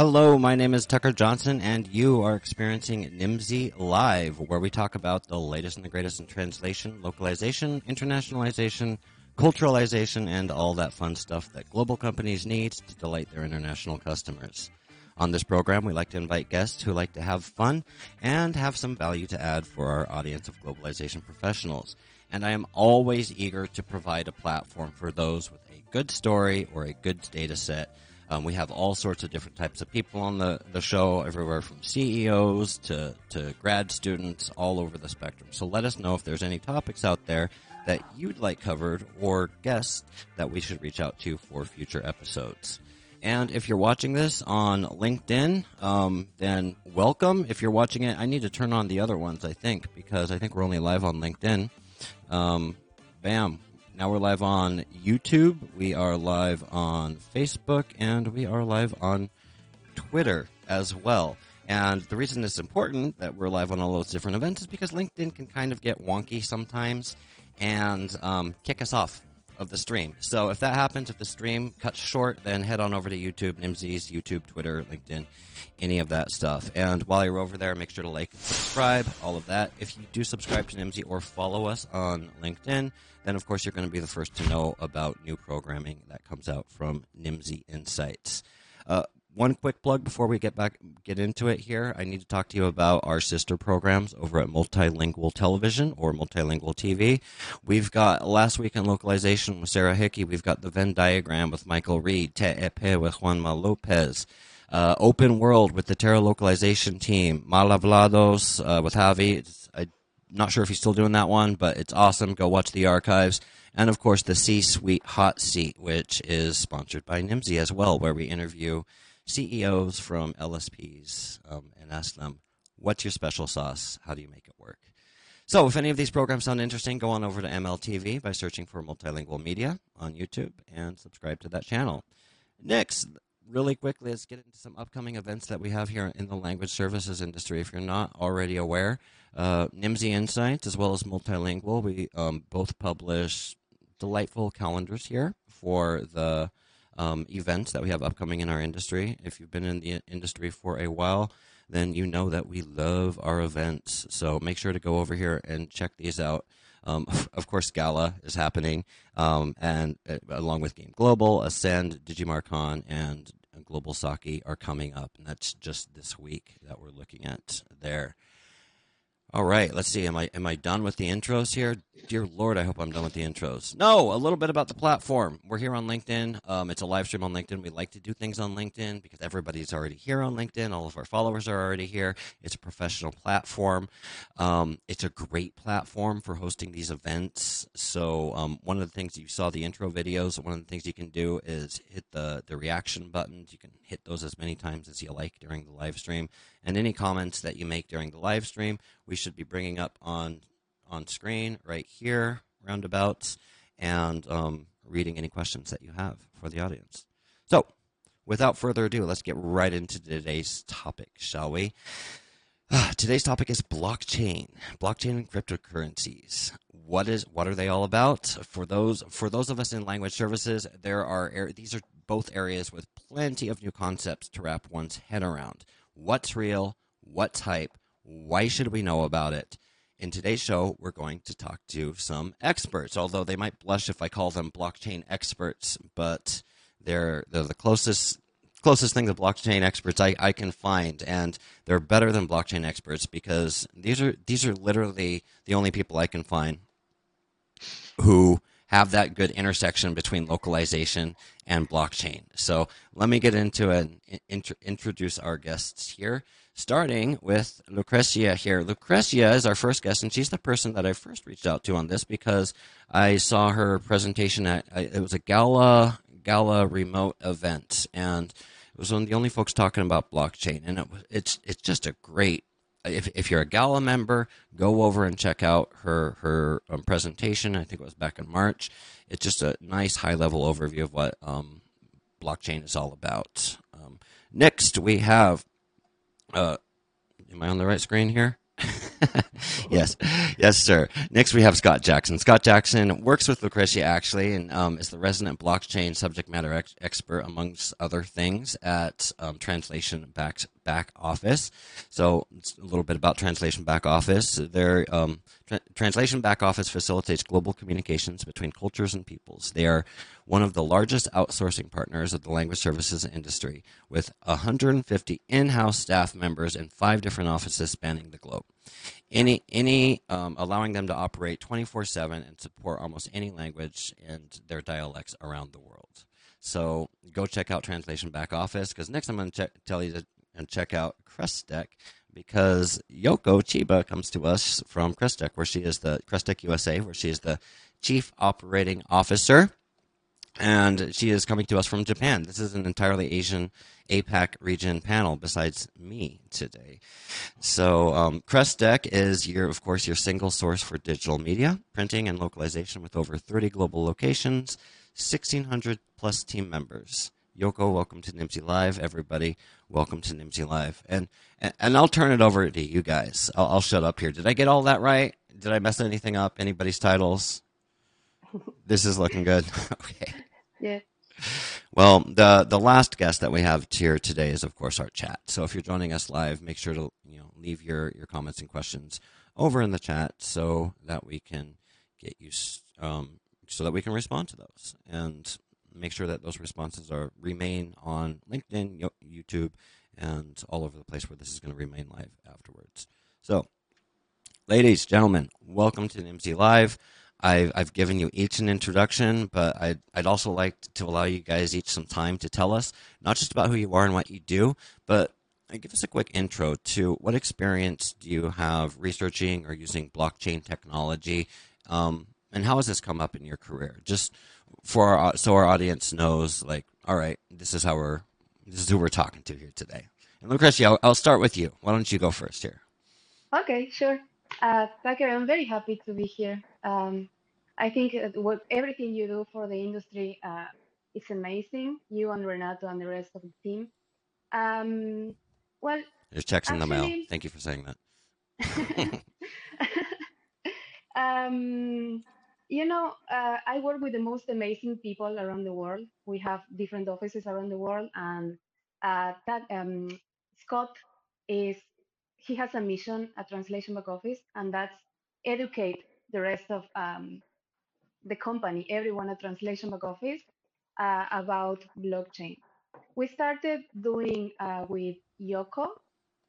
Hello, my name is Tucker Johnson, and you are experiencing Nimdzi Live, where we talk about the latest and the greatest in translation, localization, internationalization, culturalization, and all that fun stuff that global companies need to delight their international customers. On this program, we like to invite guests who like to have fun and have some value to add for our audience of globalization professionals. And I am always eager to provide a platform for those with a good story or a good data set um, we have all sorts of different types of people on the, the show, everywhere from CEOs to, to grad students, all over the spectrum. So let us know if there's any topics out there that you'd like covered or guests that we should reach out to for future episodes. And if you're watching this on LinkedIn, um, then welcome. If you're watching it, I need to turn on the other ones, I think, because I think we're only live on LinkedIn. Um, bam. Now we're live on YouTube, we are live on Facebook, and we are live on Twitter as well. And the reason it's important that we're live on all those different events is because LinkedIn can kind of get wonky sometimes and um, kick us off of the stream. So if that happens, if the stream cuts short, then head on over to YouTube, Nimdzi's YouTube, Twitter, LinkedIn, any of that stuff. And while you're over there, make sure to like, and subscribe, all of that. If you do subscribe to Nimdzi or follow us on LinkedIn, then of course you're going to be the first to know about new programming that comes out from Nimsy Insights. Uh, one quick plug before we get back get into it here. I need to talk to you about our sister programs over at Multilingual Television or Multilingual TV. We've got last week in localization with Sarah Hickey. We've got the Venn diagram with Michael Reed, Te Epe with Juanma Lopez. Uh, Open World with the Terra localization team. Malavlados uh, with Javi. I'm not sure if he's still doing that one, but it's awesome. Go watch the archives. And of course, the C Suite Hot Seat, which is sponsored by Nimdzi as well, where we interview CEOs from LSPs um, and ask them, what's your special sauce? How do you make it work? So, if any of these programs sound interesting, go on over to MLTV by searching for Multilingual Media on YouTube and subscribe to that channel. Next, really quickly, let's get into some upcoming events that we have here in the language services industry. If you're not already aware, uh, Nimdzi Insights as well as Multilingual, we um, both publish delightful calendars here for the um, events that we have upcoming in our industry. If you've been in the industry for a while, then you know that we love our events. So make sure to go over here and check these out. Um, of course, Gala is happening, um, and uh, along with Game Global, Ascend, Digimarcon, and Global Saki are coming up, and that's just this week that we're looking at there. All right, let's see. Am I am I done with the intros here? Dear Lord, I hope I'm done with the intros. No, a little bit about the platform. We're here on LinkedIn. Um, it's a live stream on LinkedIn. We like to do things on LinkedIn because everybody's already here on LinkedIn. All of our followers are already here. It's a professional platform. Um, it's a great platform for hosting these events. So um, one of the things you saw the intro videos. One of the things you can do is hit the the reaction buttons. You can hit those as many times as you like during the live stream and any comments that you make during the live stream, we should be bringing up on on screen right here, roundabouts, and um, reading any questions that you have for the audience. So, without further ado, let's get right into today's topic, shall we? Uh, today's topic is blockchain, blockchain and cryptocurrencies. What is what are they all about? For those for those of us in language services, there are these are both areas with plenty of new concepts to wrap one's head around what's real, what's hype, why should we know about it? In today's show, we're going to talk to some experts, although they might blush if I call them blockchain experts, but they're, they're the closest closest thing to blockchain experts I, I can find, and they're better than blockchain experts because these are these are literally the only people I can find who have that good intersection between localization and blockchain. So let me get into and introduce our guests here, starting with Lucrecia here. Lucrecia is our first guest, and she's the person that I first reached out to on this because I saw her presentation at it was a gala gala remote event, and it was one of the only folks talking about blockchain, and it, it's it's just a great if, if you're a Gala member, go over and check out her her um, presentation. I think it was back in March. It's just a nice high level overview of what um, blockchain is all about. Um, next, we have. Uh, am I on the right screen here? yes, yes, sir. Next, we have Scott Jackson. Scott Jackson works with Lucrecia actually, and um, is the resident blockchain subject matter ex- expert, amongst other things, at um, Translation Back Back Office. So, a little bit about Translation Back Office. Their um, tra- Translation Back Office facilitates global communications between cultures and peoples. They are one of the largest outsourcing partners of the language services industry, with 150 in-house staff members in five different offices spanning the globe any any um, allowing them to operate 24/7 and support almost any language and their dialects around the world. So go check out Translation Back Office because next I'm going to tell you to and check out Crestec because Yoko Chiba comes to us from Crestec, where she is the Crestec USA, where she is the chief operating officer and she is coming to us from Japan. This is an entirely Asian APAC region panel besides me today. So, um, Crestec is your, of course, your single source for digital media, printing, and localization with over 30 global locations, 1,600 plus team members. Yoko, welcome to Nimdzi Live. Everybody, welcome to Nimdzi Live. And, and, and I'll turn it over to you guys. I'll, I'll shut up here. Did I get all that right? Did I mess anything up? Anybody's titles? This is looking good. okay. Yeah. Well, the the last guest that we have here today is, of course, our chat. So if you're joining us live, make sure to you know leave your your comments and questions over in the chat so that we can get you um, so that we can respond to those and make sure that those responses are remain on LinkedIn, YouTube, and all over the place where this is going to remain live afterwards. So, ladies, gentlemen, welcome to Nimdzi Live. I've, I've given you each an introduction, but I'd, I'd also like to allow you guys each some time to tell us not just about who you are and what you do, but give us a quick intro to what experience do you have researching or using blockchain technology, um, and how has this come up in your career? Just for our, so our audience knows, like, all right, this is how we're this is who we're talking to here today. And Lucrecia, I'll, I'll start with you. Why don't you go first here? Okay, sure. Uh, Tucker, I'm very happy to be here. Um, I think what everything you do for the industry uh, is amazing. You and Renato and the rest of the team. Um, well, there's checks actually, in the mail. Thank you for saying that. um, you know, uh, I work with the most amazing people around the world. We have different offices around the world, and uh, that um, Scott is he has a mission at Translation Back Office, and that's educate the rest of um, the company, everyone at Translation Back Office, uh, about blockchain. We started doing uh, with Yoko,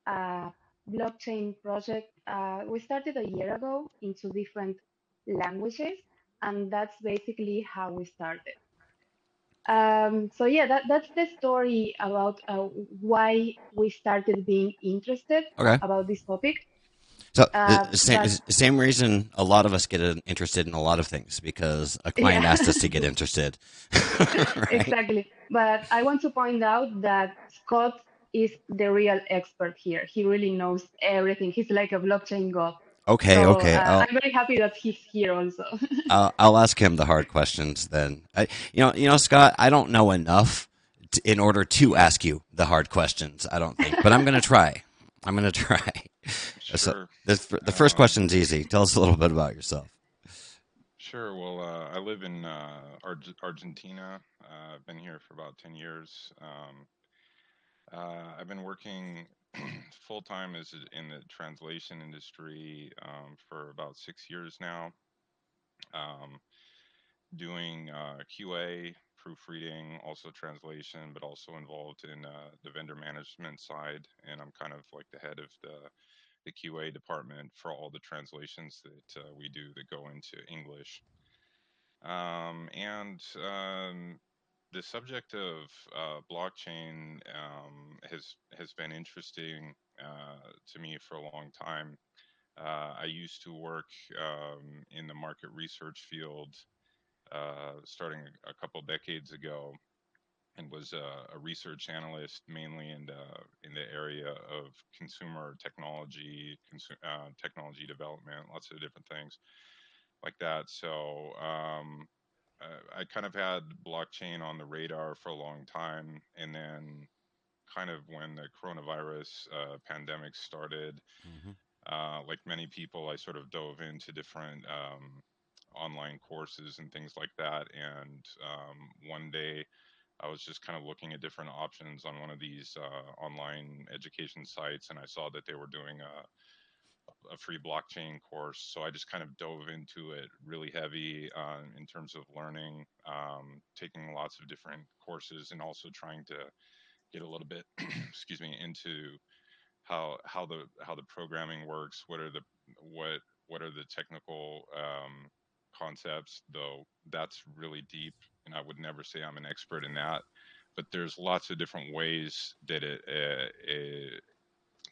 a blockchain project. Uh, we started a year ago in two different languages, and that's basically how we started. Um, so yeah, that, that's the story about uh, why we started being interested okay. about this topic. So uh, the same, same reason a lot of us get interested in a lot of things because a client yeah. asked us to get interested. right? Exactly. But I want to point out that Scott is the real expert here. He really knows everything. He's like a blockchain god. Okay, so, okay. Uh, I'm very happy that he's here also. I'll, I'll, ask him the hard questions then. I, you know, you know, Scott, I don't know enough to, in order to ask you the hard questions. I don't think, but I'm going to try. I'm going to try. Sure. So the, the first um, question's easy. Tell us a little bit about yourself. Sure. Well, uh, I live in uh, Arge- Argentina. Uh, I've been here for about 10 years. Um, uh, I've been working full time is in the translation industry um, for about six years now, um, doing uh, QA, proofreading, also translation, but also involved in uh, the vendor management side. And I'm kind of like the head of the the QA department for all the translations that uh, we do that go into English. Um, and um, the subject of uh, blockchain um, has has been interesting uh, to me for a long time. Uh, I used to work um, in the market research field uh, starting a couple decades ago, and was a, a research analyst mainly in the in the area of consumer technology, consu- uh, technology development, lots of different things like that. So um, I kind of had blockchain on the radar for a long time, and then kind of when the coronavirus uh, pandemic started, mm-hmm. uh, like many people, I sort of dove into different um, online courses and things like that. And um, one day, I was just kind of looking at different options on one of these uh, online education sites, and I saw that they were doing a, a free blockchain course. So I just kind of dove into it really heavy uh, in terms of learning, um, taking lots of different courses, and also trying to get a little bit, excuse me, into how how the how the programming works. What are the what what are the technical um, concepts? Though that's really deep, and I would never say I'm an expert in that. But there's lots of different ways that it, uh, it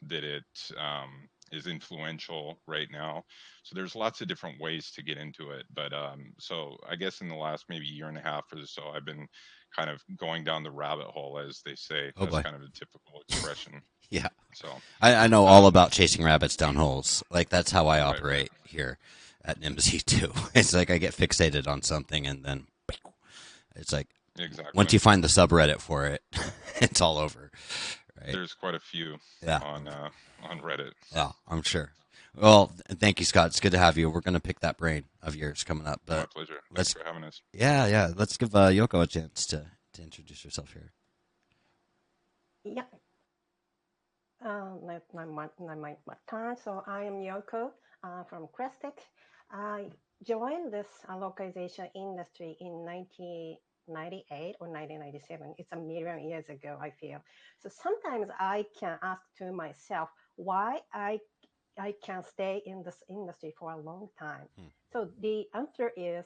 that it um, is influential right now. So there's lots of different ways to get into it. But um, so I guess in the last maybe year and a half or so, I've been kind of going down the rabbit hole, as they say. Oh, That's boy. kind of a typical expression. Yeah. So I, I know all about chasing rabbits down holes. Like that's how I Right, operate here at Nimdzi too. It's like I get fixated on something and then it's like exactly. once you find the subreddit for it, it's all over. Right? there's quite a few Yeah. on uh, on Reddit. Yeah, I'm sure. Well, thank you, Scott. It's good to have you. We're going to pick that brain of yours coming up. My But pleasure. let's- Thanks for having us. yeah, yeah. Let's give uh, Yoko a chance to, to introduce herself here. Yeah. Um, my, my, my, my, my my. So I am Yoko uh, from Crestec. I joined this uh, localization industry in 1998 or 1997. It's a million years ago, I feel. So sometimes I can ask to myself why I I can stay in this industry for a long time. Hmm. So the answer is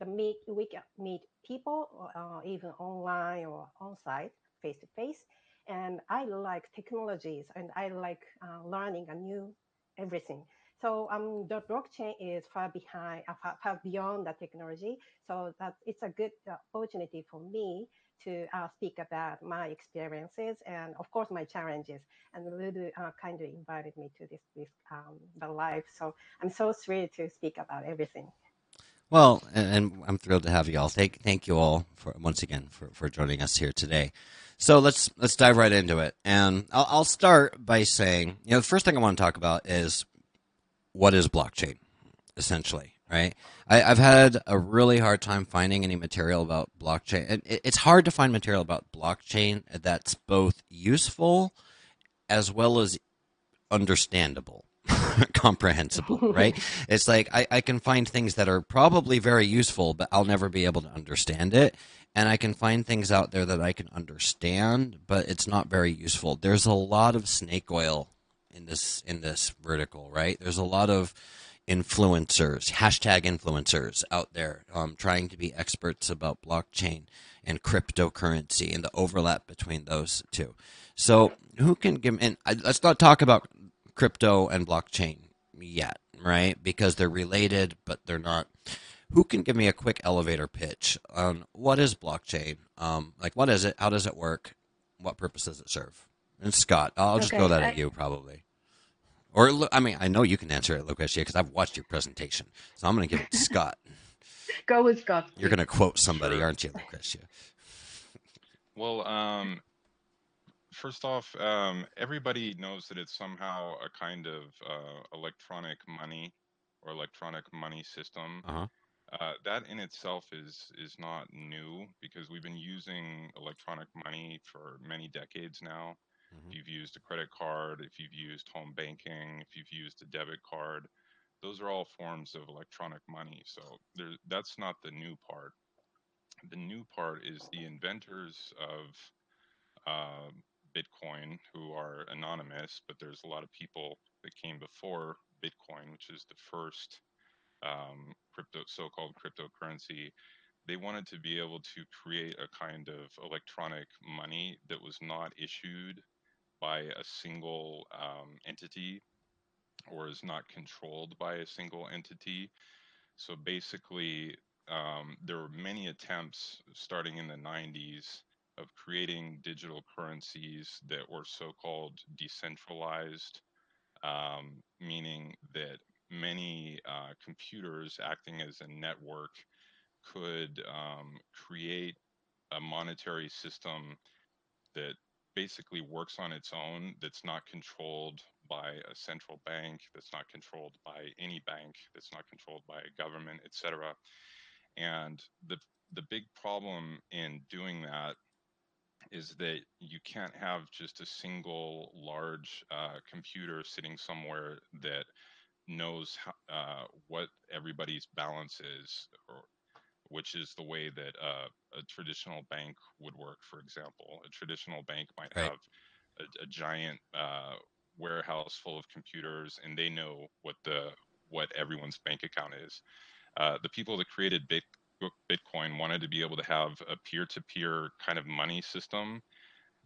the meet we can meet people, uh, even online or on site, face to face and I like technologies and I like uh, learning a new everything. So um, the blockchain is far behind, uh, far, far beyond the technology. So that it's a good uh, opportunity for me to uh, speak about my experiences and of course my challenges. And Lulu uh, kind of invited me to this this um, the live. So I'm so thrilled to speak about everything. Well, and, and I'm thrilled to have you all. Thank thank you all for once again for, for joining us here today. So let's let's dive right into it, and I'll, I'll start by saying, you know, the first thing I want to talk about is what is blockchain, essentially, right? I, I've had a really hard time finding any material about blockchain, and it, it's hard to find material about blockchain that's both useful as well as understandable, comprehensible, right? It's like I, I can find things that are probably very useful, but I'll never be able to understand it. And I can find things out there that I can understand, but it's not very useful. There's a lot of snake oil in this in this vertical, right? There's a lot of influencers, hashtag influencers out there um, trying to be experts about blockchain and cryptocurrency and the overlap between those two. So, who can give? And I, let's not talk about crypto and blockchain yet, right? Because they're related, but they're not. Who can give me a quick elevator pitch on what is blockchain? Um, like, what is it? How does it work? What purpose does it serve? And Scott, I'll just Okay, throw that I- at you probably. Or I mean, I know you can answer it, Lucrecia, because I've watched your presentation. So I'm going to give it to Scott. Go with Scott. You're going to quote somebody, aren't you, Lucrecia? Well, um, first off, um, everybody knows that it's somehow a kind of uh, electronic money or electronic money system. Uh-huh. Uh, that in itself is is not new because we've been using electronic money for many decades now. Mhm. If you've used a credit card, if you've used home banking, if you've used a debit card, those are all forms of electronic money. So there, that's not the new part. The new part is the inventors of uh, Bitcoin who are anonymous, but there's a lot of people that came before Bitcoin, which is the first um, crypto, so-called cryptocurrency. They wanted to be able to create a kind of electronic money that was not issued by a single um, entity or is not controlled by a single entity. So basically, um, there were many attempts starting in the 90s of creating digital currencies that were so called decentralized, um, meaning that many uh, computers acting as a network could um, create a monetary system that basically works on its own that's not controlled by a central bank, that's not controlled by any bank, that's not controlled by a government, etc. And the the big problem in doing that is that you can't have just a single large uh, computer sitting somewhere that knows how, uh, what everybody's balance is, or which is the way that uh, a traditional bank would work. For example, a traditional bank might right. have a, a giant uh, warehouse full of computers, and they know what the what everyone's bank account is. Uh, the people that created Bit, Bitcoin wanted to be able to have a peer-to-peer kind of money system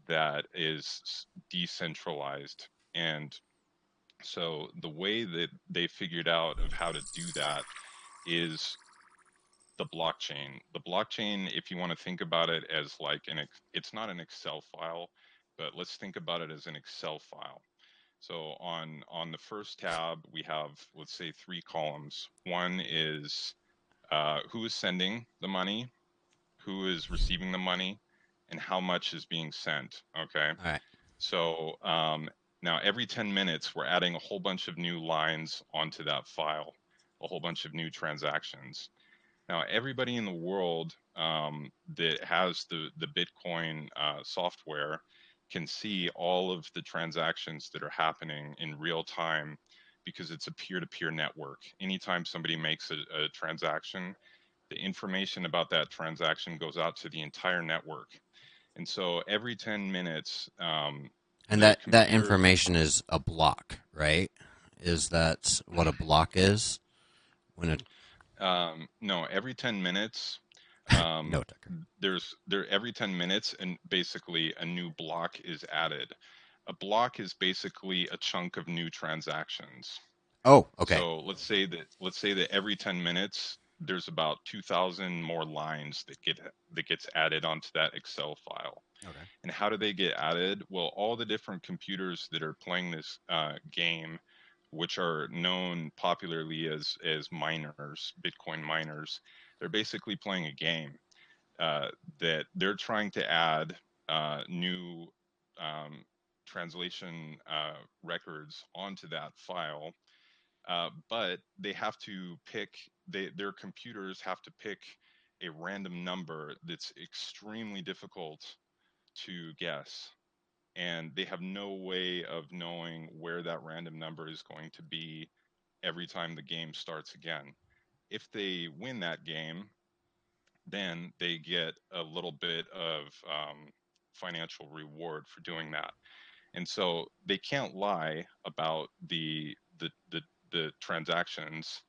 that is decentralized and so the way that they figured out of how to do that is the blockchain. The blockchain, if you want to think about it as like an, it's not an Excel file, but let's think about it as an Excel file. So on on the first tab, we have let's say three columns. One is uh, who is sending the money, who is receiving the money, and how much is being sent. Okay. All right. So um, now every 10 minutes, we're adding a whole bunch of new lines onto that file, a whole bunch of new transactions. Now, everybody in the world um, that has the, the Bitcoin uh, software can see all of the transactions that are happening in real time because it's a peer-to-peer network. Anytime somebody makes a, a transaction, the information about that transaction goes out to the entire network. And so every 10 minutes, um, and that that information is a block, right? Is that what a block is? When it um, no, every ten minutes. Um, no, Tucker. There's there every ten minutes, and basically a new block is added. A block is basically a chunk of new transactions. Oh, okay. So let's say that let's say that every ten minutes there's about 2,000 more lines that get that gets added onto that Excel file. Okay. And how do they get added? Well, all the different computers that are playing this uh, game, which are known popularly as as miners, Bitcoin miners, they're basically playing a game uh, that they're trying to add uh, new um, translation uh, records onto that file. Uh, but they have to pick they, their computers have to pick a random number that's extremely difficult to guess and they have no way of knowing where that random number is going to be every time the game starts again. If they win that game, then they get a little bit of um, financial reward for doing that. And so they can't lie about the the the, the transactions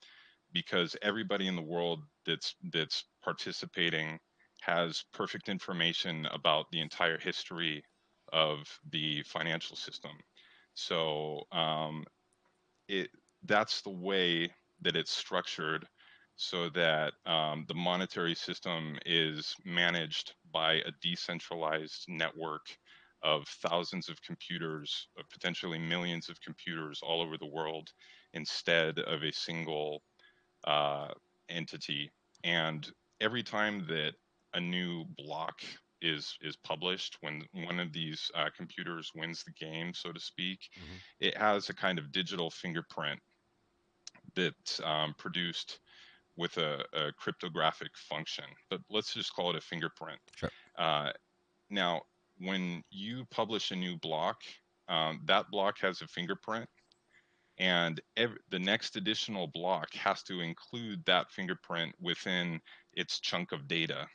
because everybody in the world that's that's participating has perfect information about the entire history of the financial system. So um, it that's the way that it's structured so that um, the monetary system is managed by a decentralized network of thousands of computers, of potentially millions of computers all over the world, instead of a single uh, entity. And every time that a new block is is published when one of these uh, computers wins the game, so to speak, mm-hmm. it has a kind of digital fingerprint that's um, produced with a, a, cryptographic function. But let's just call it a fingerprint. Sure. Uh, now, when you publish a new block, um, that block has a fingerprint, and every, the next additional block has to include that fingerprint within its chunk of data.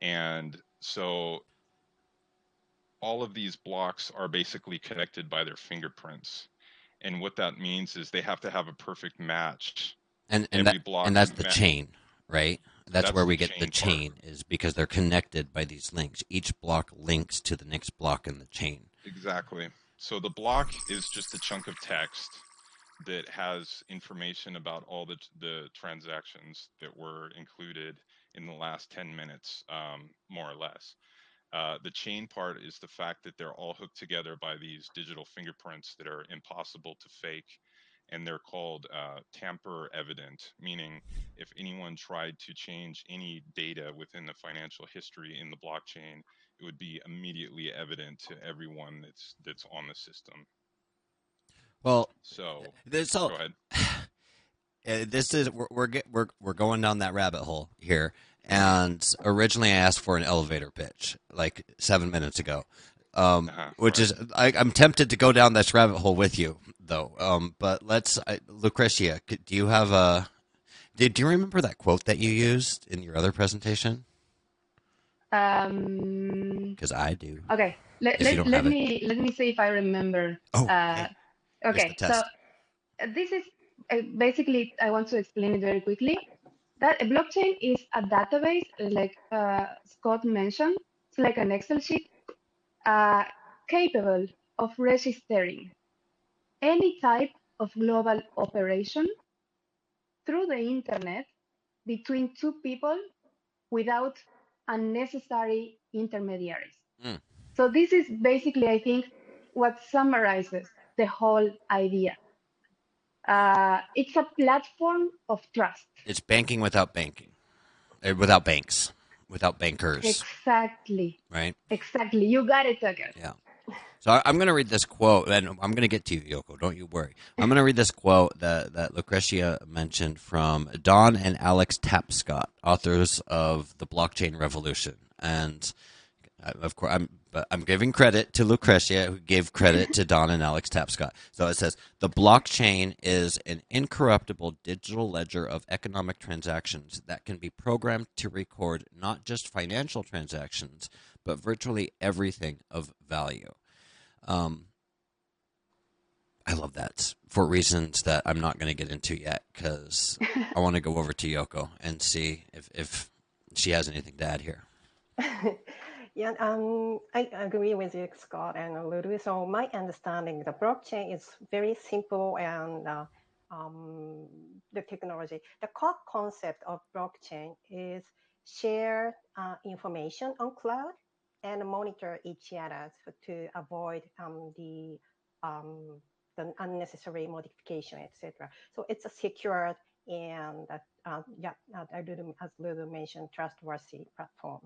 And so all of these blocks are basically connected by their fingerprints. And what that means is they have to have a perfect match. And and, that, and that's the chain, right? That's, that's where we get the chain part. is because they're connected by these links. Each block links to the next block in the chain. Exactly. So the block is just a chunk of text that has information about all the the transactions that were included in the last 10 minutes, um, more or less. Uh, the chain part is the fact that they're all hooked together by these digital fingerprints that are impossible to fake. And they're called uh, tamper evident, meaning if anyone tried to change any data within the financial history in the blockchain, it would be immediately evident to everyone that's that's on the system. Well, So this go ahead. uh, this is we're we're, get, we're we're going down that rabbit hole here. And originally, I asked for an elevator pitch like seven minutes ago, um, Uh-huh, which right. is I, I'm tempted to go down this rabbit hole with you, though. Um, but let's, I, Lucrecia, do you have a? Did do you remember that quote that you used in your other presentation? Um, Because I do. okay, let, let, let have it. me let me see if I remember. Oh, Uh, Here's okay, so uh, this is basically I want to explain it very quickly. That a blockchain is a database, like uh, Scott mentioned. It's like an Excel sheet uh, capable of registering any type of global operation through the internet between two people without unnecessary intermediaries. Mm. So this is basically, I think, what summarizes the whole idea. Uh, it's a platform of trust. It's banking without banking, uh, without banks, without bankers, Exactly. right? Exactly. You got it, Tucker. Yeah. So I'm going to read this quote, and I'm going to get to you, Yoko. Don't you worry. I'm going to read this quote that, that Lucrecia mentioned from Don and Alex Tapscott, authors of The Blockchain Revolution. And of course, I'm I'm giving credit to Lucrecia, who gave credit to Don and Alex Tapscott. So it says the blockchain is an incorruptible digital ledger of economic transactions that can be programmed to record not just financial transactions, but virtually everything of value. Um, I love that for reasons that I'm not going to get into yet because I want to go over to Yoko and see if, if she has anything to add here. Yeah, um, I agree with you, Scott and Ludwig. So my understanding, the blockchain is very simple and uh, um, the technology. The core concept of blockchain is share uh, information on cloud and monitor each other to avoid um, the um, the unnecessary modification, etc. So it's a secured and uh, yeah, as Lulu mentioned, trustworthy platform.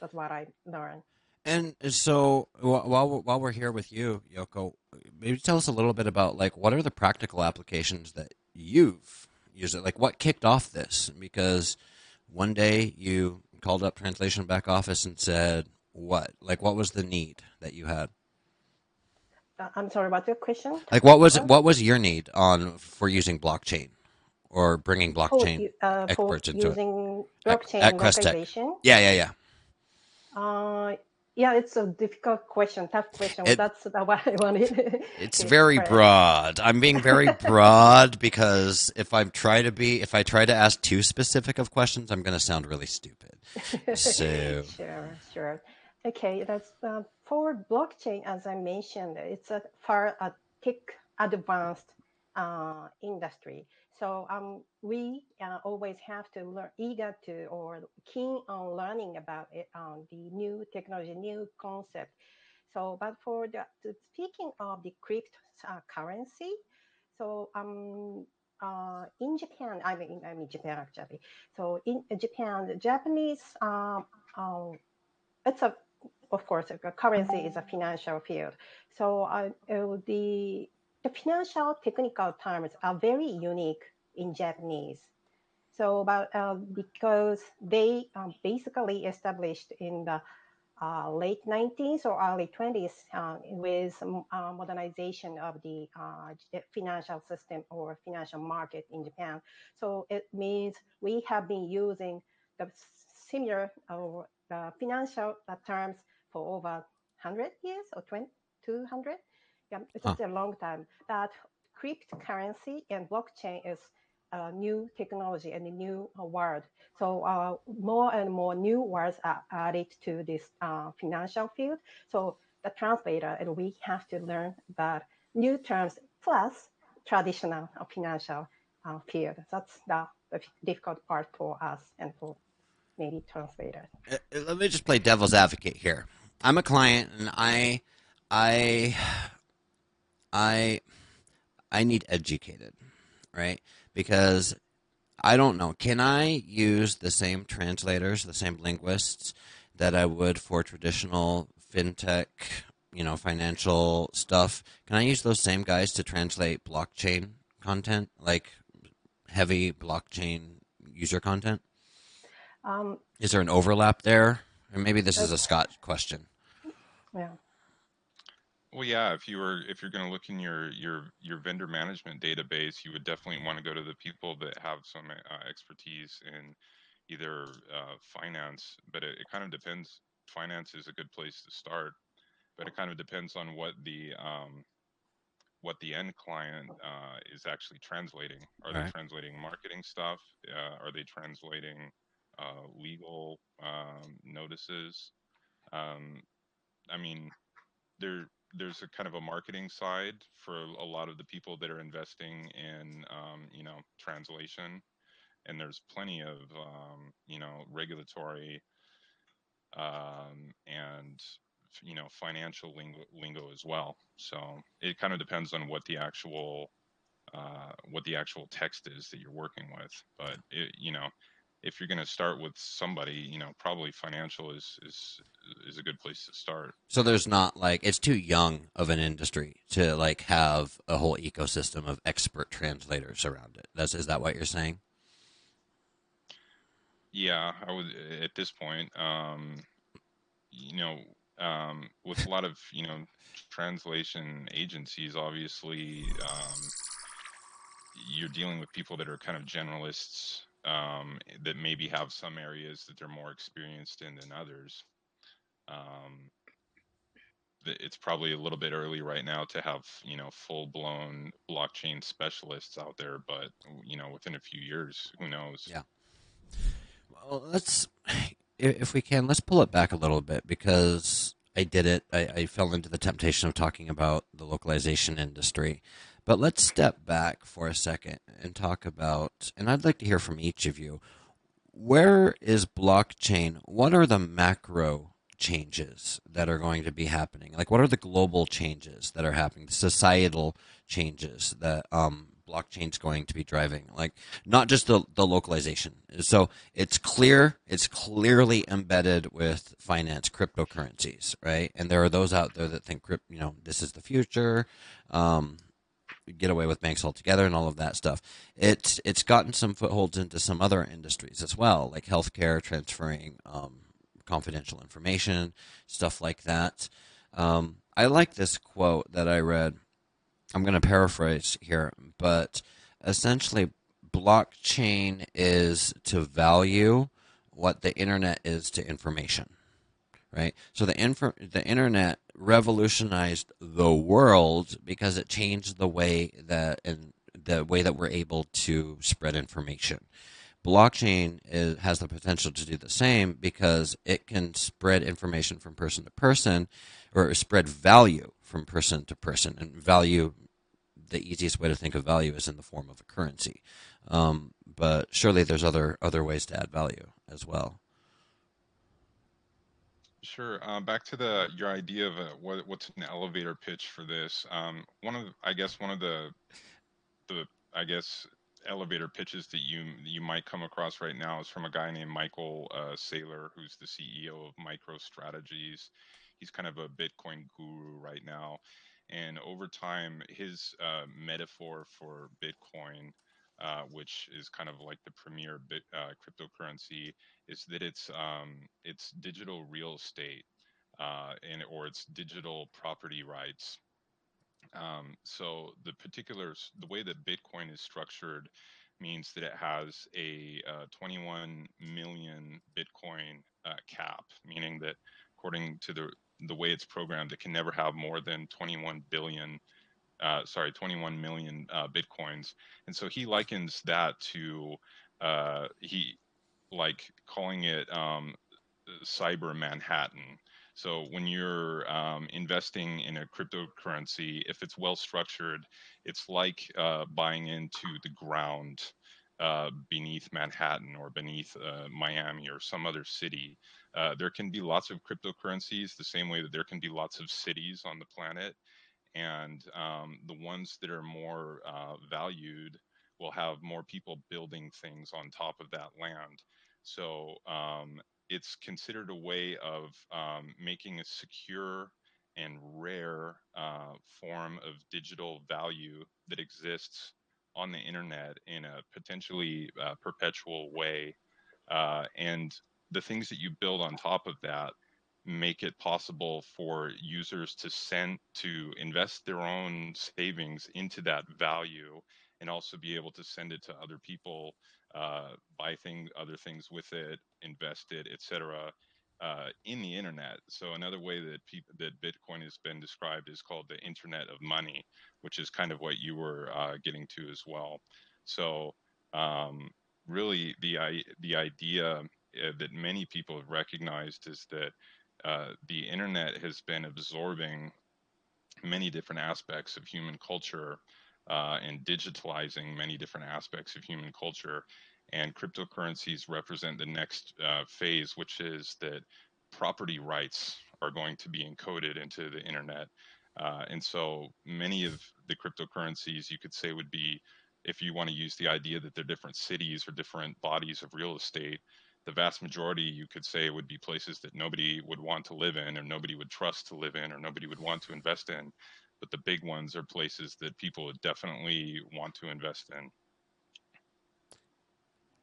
That's what I learned. And so while we're, while we're here with you, Yoko, maybe tell us a little bit about like what are the practical applications that you've used it. Like what kicked off this? Because one day you called up translation back office and said what? Like what was the need that you had? Uh, I'm sorry, about your question? Like what was what was your need on for using blockchain or bringing Oh, blockchain? you- uh, for experts into it. using At- blockchain at localization. Yeah, yeah, yeah. Uh, yeah, it's a difficult question, tough question. It- That's what I wanted. It's very broad. I'm being very broad because if I try to be, if I try to ask too specific of questions, I'm going to sound really stupid. So, Sure, sure. Okay, that's uh, for blockchain. As I mentioned, it's a far a tech advanced uh, industry. So um, we uh, always have to learn, eager to or keen on learning about it, um, the new technology, new concept. So, but for the, speaking of the cryptocurrency, so um, uh, in Japan, I mean, I mean Japan actually. So in Japan, the Japanese, um, um, it's a, of course, a currency is a financial field. So uh, uh, the the financial technical terms are very unique in Japanese. So, but uh, because they um, basically established in the uh, late 19th or early 20s uh, with um, uh, modernization of the uh, financial system or financial market in Japan. So it means we have been using the similar or the financial uh, terms for over 100 years or 20, 200. Yeah, it's Huh. a long time. But cryptocurrency and blockchain is a new technology and new uh, word. So uh, more and more new words are added to this uh, financial field. So the translator and we have to learn about new terms plus traditional uh, financial uh, field. That's the, difficult part for us and for maybe translators. uh, let me just play devil's advocate here. I'm a client and I, I, I, I need educated, right? Because I don't know. Can I use the same translators, the same linguists that I would for traditional fintech you know, financial stuff. Can I use those same guys to translate blockchain content, like heavy blockchain user content? Um, Is there an overlap there? Or maybe this is a Scott question. yeah. Well, yeah, if you were if you're going to look in your your your vendor management database, you would definitely want to go to the people that have some uh, expertise in either uh, finance, but it, it kind of depends. Finance is a good place to start, but it kind of depends on what the um, what the end client uh, is actually translating. Are they Right. translating marketing stuff? Uh, are they translating uh, legal um, notices? Um, I mean, there there's a kind of a marketing side for a lot of the people that are investing in um, you know translation, and there's plenty of um, you know regulatory um, and you know financial lingo, lingo as well. So it kind of depends on what the actual uh, what the actual text is that you're working with. But it, you know, if you're going to start with somebody, you know, probably financial is is is a good place to start. So there's not like it's too young of an industry to like have a whole ecosystem of expert translators around it. That's is that what you're saying? Yeah, I would at this point, um, you know, um, with a lot of you know translation agencies, obviously, um, you're dealing with people that are kind of generalists um, that maybe have some areas that they're more experienced in than others. Um, it's probably a little bit early right now to have you know full blown blockchain specialists out there, but you know within a few years, who knows? Yeah. Well, let's, if we can, let's pull it back a little bit because I did it. I, I fell into the temptation of talking about the localization industry. But let's step back for a second and talk about, and I'd like to hear from each of you. Where is blockchain? What are the macro changes that are going to be happening? Like, what are the global changes that are happening, the societal changes that um, blockchain's going to be driving? Like, not just the, the localization. So it's clear, it's clearly embedded with finance, cryptocurrencies, right? And there are those out there that think, you know, this is the future. Um, get away with banks altogether and all of that stuff. It's it's gotten some footholds into some other industries as well, like healthcare, transferring um, confidential information, stuff like that. Um, I like this quote that I read. I'm going to paraphrase here, but essentially, blockchain is to value what the internet is to information right? So the infor- the internet revolutionized the world because it changed the way that and the way that we're able to spread information. Blockchain is, has the potential to do the same because it can spread information from person to person, or spread value from person to person. And value, the easiest way to think of value is in the form of a currency. Um, but surely there's other other ways to add value as well. Sure. Uh, back to the your idea of a, what what's an elevator pitch for this. Um, one of I guess one of the the I guess elevator pitches that you you might come across right now is from a guy named Michael uh, Saylor, who's the CEO of MicroStrategies. He's kind of a Bitcoin guru right now, and over time, his uh, metaphor for Bitcoin, uh, which is kind of like the premier bit, uh, cryptocurrency, is that it's um, it's digital real estate uh, and or it's digital property rights. Um, so the particular the way that Bitcoin is structured means that it has a uh, 21 million Bitcoin uh, cap, meaning that according to the the way it's programmed, it can never have more than 21 billion. Uh, sorry, 21 million uh, bitcoins, and so he likens that to uh, he like calling it um, cyber Manhattan. So when you're um, investing in a cryptocurrency, if it's well structured, it's like uh, buying into the ground uh, beneath Manhattan or beneath uh, Miami or some other city. There can be lots of cryptocurrencies, the same way that there can be lots of cities on the planet. And um, the ones that are more uh, valued will have more people building things on top of that land. So um, it's considered a way of um, making a secure and rare uh, form of digital value that exists on the internet in a potentially uh, perpetual way. Uh, and the things that you build on top of that make it possible for users to send to invest their own savings into that value and also be able to send it to other people uh, buy things other things with it invest it etc uh, in the internet. So another way that people that bitcoin has been described is called the internet of money which is kind of what you were uh, getting to as well. So um, really the the idea uh, that many people have recognized is that uh, the internet has been absorbing many different aspects of human culture uh, and digitalizing many different aspects of human culture. And cryptocurrencies represent the next uh, phase, which is that property rights are going to be encoded into the internet. Uh, and so many of the cryptocurrencies you could say would be, if you want to use the idea that they're different cities or different bodies of real estate, the vast majority you could say would be places that nobody would want to live in or nobody would trust to live in or nobody would want to invest in but the big ones are places that people would definitely want to invest in.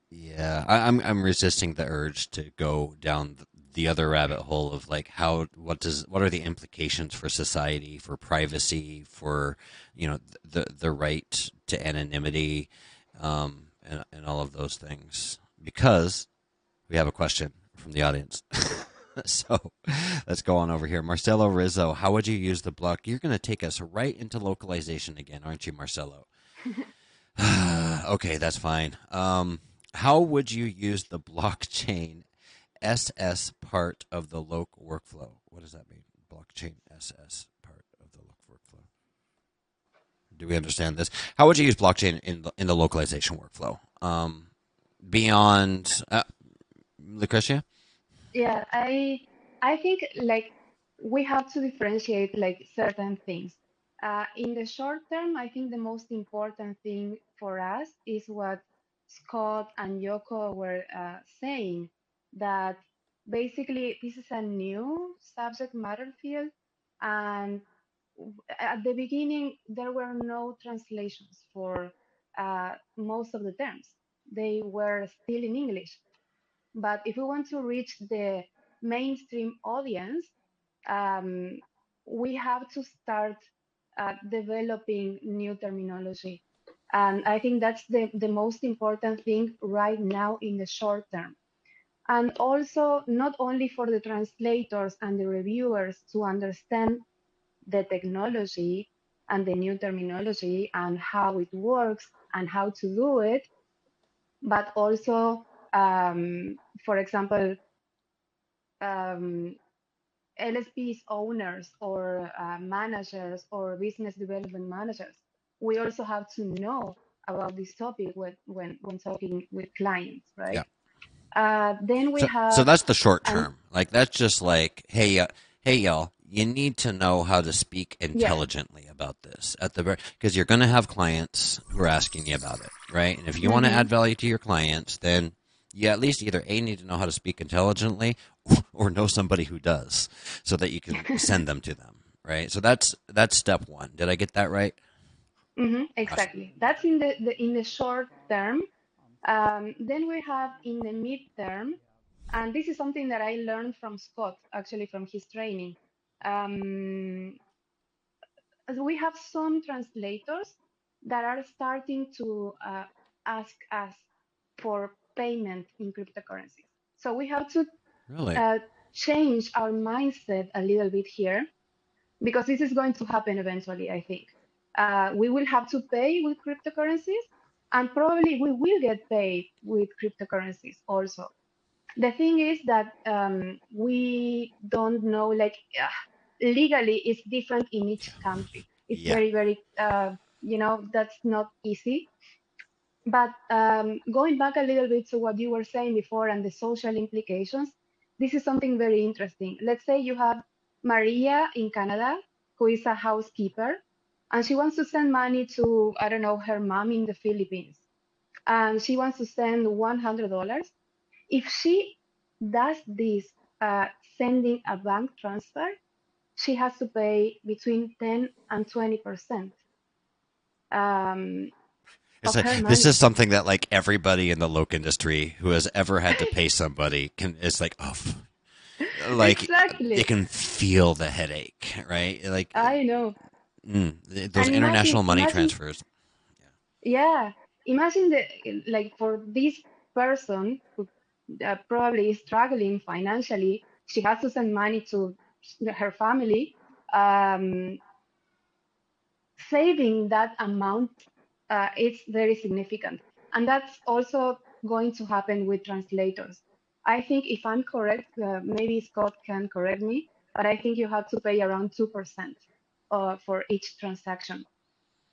Yeah I, am I'm, I'm resisting the urge to go down the other rabbit hole of like how what does what are the implications for society for privacy for you know the the right to anonymity um, and, and all of those things. Because we have a question from the audience. so let's go on over here. Marcelo Rizzo, how would you use the block? You're going to take us right into localization again, aren't you, Marcelo? okay, that's fine. Um, how would you use the blockchain SS part of the loc workflow? What does that mean? Blockchain SS part of the loc workflow. Do we understand this? How would you use blockchain in the, in the localization workflow? Um, beyond, uh, Lucrecia? Yeah, I I think like we have to differentiate like certain things. Uh, in the short term, I think the most important thing for us is what Scott and Yoko were uh, saying that basically this is a new subject matter field, and at the beginning there were no translations for uh, most of the terms. They were still in English. But if we want to reach the mainstream audience, um, we have to start uh, developing new terminology. And I think that's the, the most important thing right now in the short term. And also, not only for the translators and the reviewers to understand the technology and the new terminology and how it works and how to do it, but also um, for example, um, LSPs owners or uh, managers or business development managers, we also have to know about this topic when when, when talking with clients, right? Yeah. Uh, then we so, have. So that's the short term. like that's just like, hey, uh, hey, y'all, you need to know how to speak intelligently yeah. about this at the because you're going to have clients who are asking you about it, right? And if you mm-hmm. want to add value to your clients, then you at least either a need to know how to speak intelligently or know somebody who does so that you can send them to them right? So that's that's step one. Did i get that right? Mm-hmm, exactly. That's in the, the, in the short term. Um, then we have in the mid-term and this is something that i learned from scott actually from his training. Um, we have some translators that are starting to uh, ask us for payment in cryptocurrencies. So we have to really? uh, change our mindset a little bit here because this is going to happen eventually, I think. Uh, we will have to pay with cryptocurrencies and probably we will get paid with cryptocurrencies also. The thing is that um, we don't know, like uh, legally, it's different in each country. It's yeah. very, very, uh, you know, that's not easy. But um, going back a little bit to what you were saying before and the social implications, this is something very interesting. Let's say you have Maria in Canada, who is a housekeeper, and she wants to send money to, I don't know, her mom in the Philippines. And she wants to send $100. If she does this, uh, sending a bank transfer, she has to pay between 10 and 20 percent um, It's of like, her this is something that like everybody in the loc industry who has ever had to pay somebody can. It's like oh, like exactly. you can feel the headache, right? Like I know. mm, those international money imagine, transfers. yeah, imagine the like for this person who uh, probably is struggling financially, she has to send money to her family. Um, saving that amount uh, is very significant. And that's also going to happen with translators. I think if I'm correct, uh, maybe Scott can correct me, but I think you have to pay around 2% uh, for each transaction,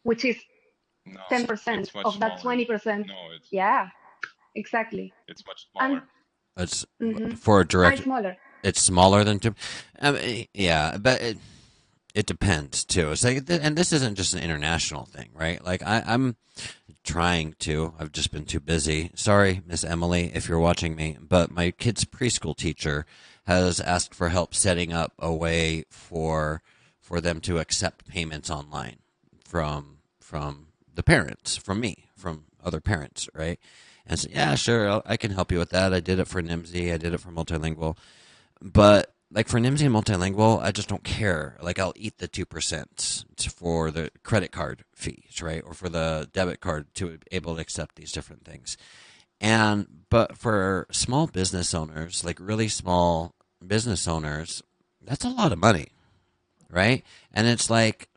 which is No, 10% it's much of that smaller. 20%. No, it's Yeah, exactly. it's much And smaller. It's mhm, for a and direct. smaller. It's smaller than two. I mean, yeah, but it, it depends too. It's like, and this isn't just an international thing, right? Like I, I'm trying to. I've just been too busy. Sorry, Miss Emily, if you're watching me, but my kid's preschool teacher has asked for help setting up a way for for them to accept payments online from from the parents, from me, from other parents, right? And so, yeah, sure, I'll, I can help you with that. I did it for Nimdzi. I did it for multilingual but like for Nimdzi multilingual, I just don't care. Like I'll eat the two percent for the credit card fees, right, or for the debit card to be able to accept these different things. And but for small business owners, like really small business owners, that's a lot of money, right? And it's like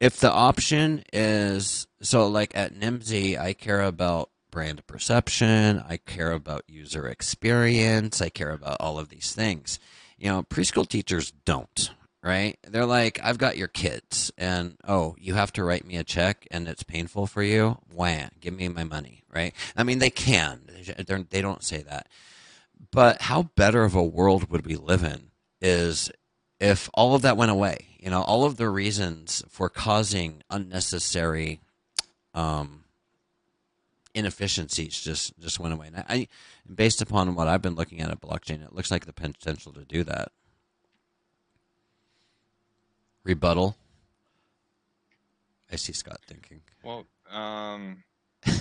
if the option is so like at Nimdzi, I care about brand perception, I care about user experience, I care about all of these things. You know, preschool teachers don't, right? They're like, I've got your kids, and oh, you have to write me a check, and it's painful for you. Wham, give me my money, right? I mean, they can, They're, they don't say that, but how better of a world would we live in is if all of that went away. You know, all of the reasons for causing unnecessary um, inefficiencies just just went away. And I, based upon what I've been looking at at blockchain, it looks like the potential to do that. Rebuttal. I see Scott thinking. Well, um,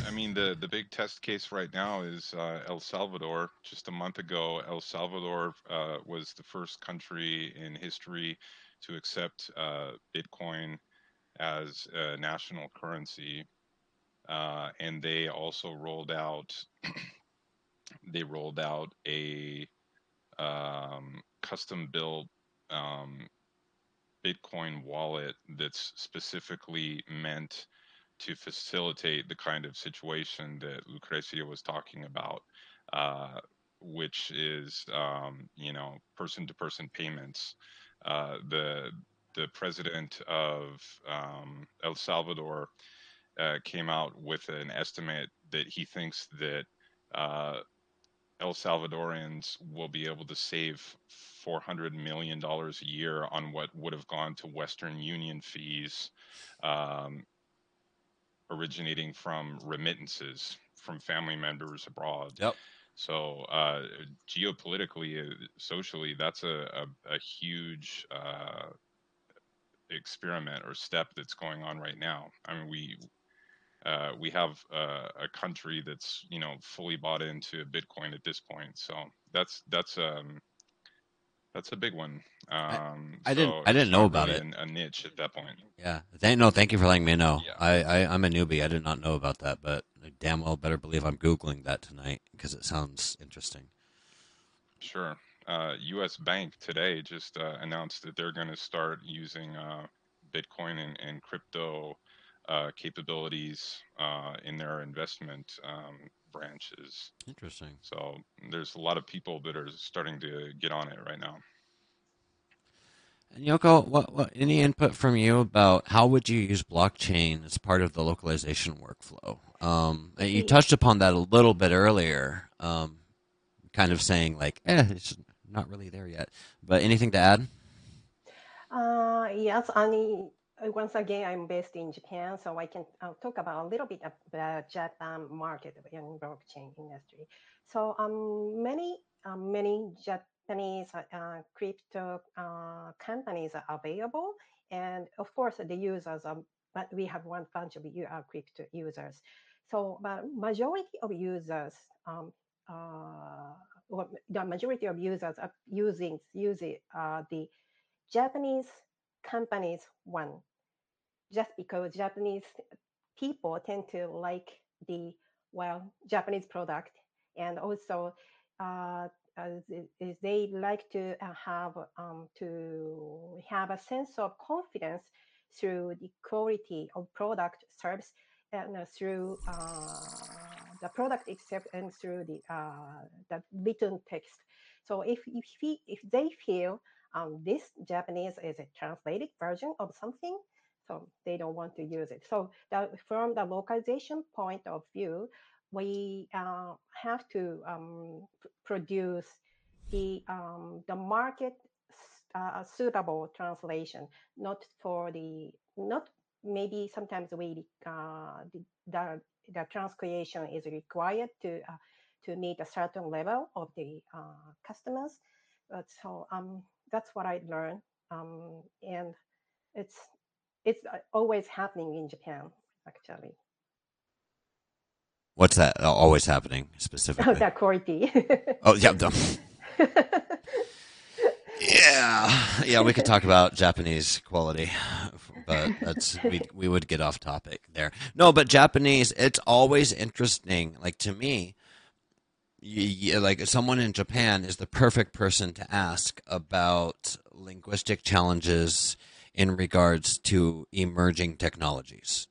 I mean, the the big test case right now is uh, El Salvador. Just a month ago, El Salvador uh, was the first country in history to accept uh, Bitcoin as a national currency, uh, and they also rolled out they rolled out a um, custom built um, Bitcoin wallet that's specifically meant to facilitate the kind of situation that Lucrecia was talking about, uh, which is um, you know person-to-person payments. Uh, the the president of um, El Salvador uh, came out with an estimate that he thinks that uh, El Salvadorians will be able to save $400 million a year on what would have gone to Western Union fees um, originating from remittances from family members abroad. Yep. So uh, geopolitically, uh, socially, that's a, a, a huge uh, experiment or step that's going on right now. I mean, we uh, we have uh, a country that's you know fully bought into Bitcoin at this point. So that's that's um that's a big one. Um, I didn't- I didn't know about really it. a niche at that point. Yeah. Thank, no, thank you for letting me know. Yeah. I, I, I'm a newbie. I did not know about that, but I damn well better believe I'm Googling that tonight because it sounds interesting. Sure. Uh, U.S. Bank today just uh, announced that they're going to start using uh, Bitcoin and, and crypto uh, capabilities uh, in their investment um, branches. Interesting. So there's a lot of people that are starting to get on it right now. And Yoko, what, what, any input from you about how would you use blockchain as part of the localization workflow? Um, you touched upon that a little bit earlier, um, kind of saying like, eh, it's not really there yet. But anything to add? Uh, yes, Annie. uh, Once again, I'm based in Japan, so I can uh, talk about a little bit about Japan market in blockchain industry. So um, many um, many Japanese uh, crypto uh, companies are available, and of course the users are. But we have one bunch of uh, crypto users. So, but majority of users, um, uh, well, the majority of users are using using uh, the Japanese companies one, just because Japanese people tend to like the well Japanese product, and also uh, they like to uh, have um, to have a sense of confidence through the quality of product service and uh, through uh, the product itself and through the uh, the written text. So if if, he, if they feel um, this Japanese is a translated version of something, so they don't want to use it. So that from the localization point of view, we uh, have to um, produce the um, the market uh, suitable translation, not for the not maybe sometimes we uh, the, the the transcreation is required to uh, to meet a certain level of the uh, customers. But so um, that's what I learned, um, and it's it's uh, always happening in Japan actually. What's that always happening specifically? Oh, that quality. oh yeah. yeah, yeah. We could talk about Japanese quality, but that's we we would get off topic there. No, but Japanese. It's always interesting. Like to me, you, you, like someone in Japan is the perfect person to ask about linguistic challenges in regards to emerging technologies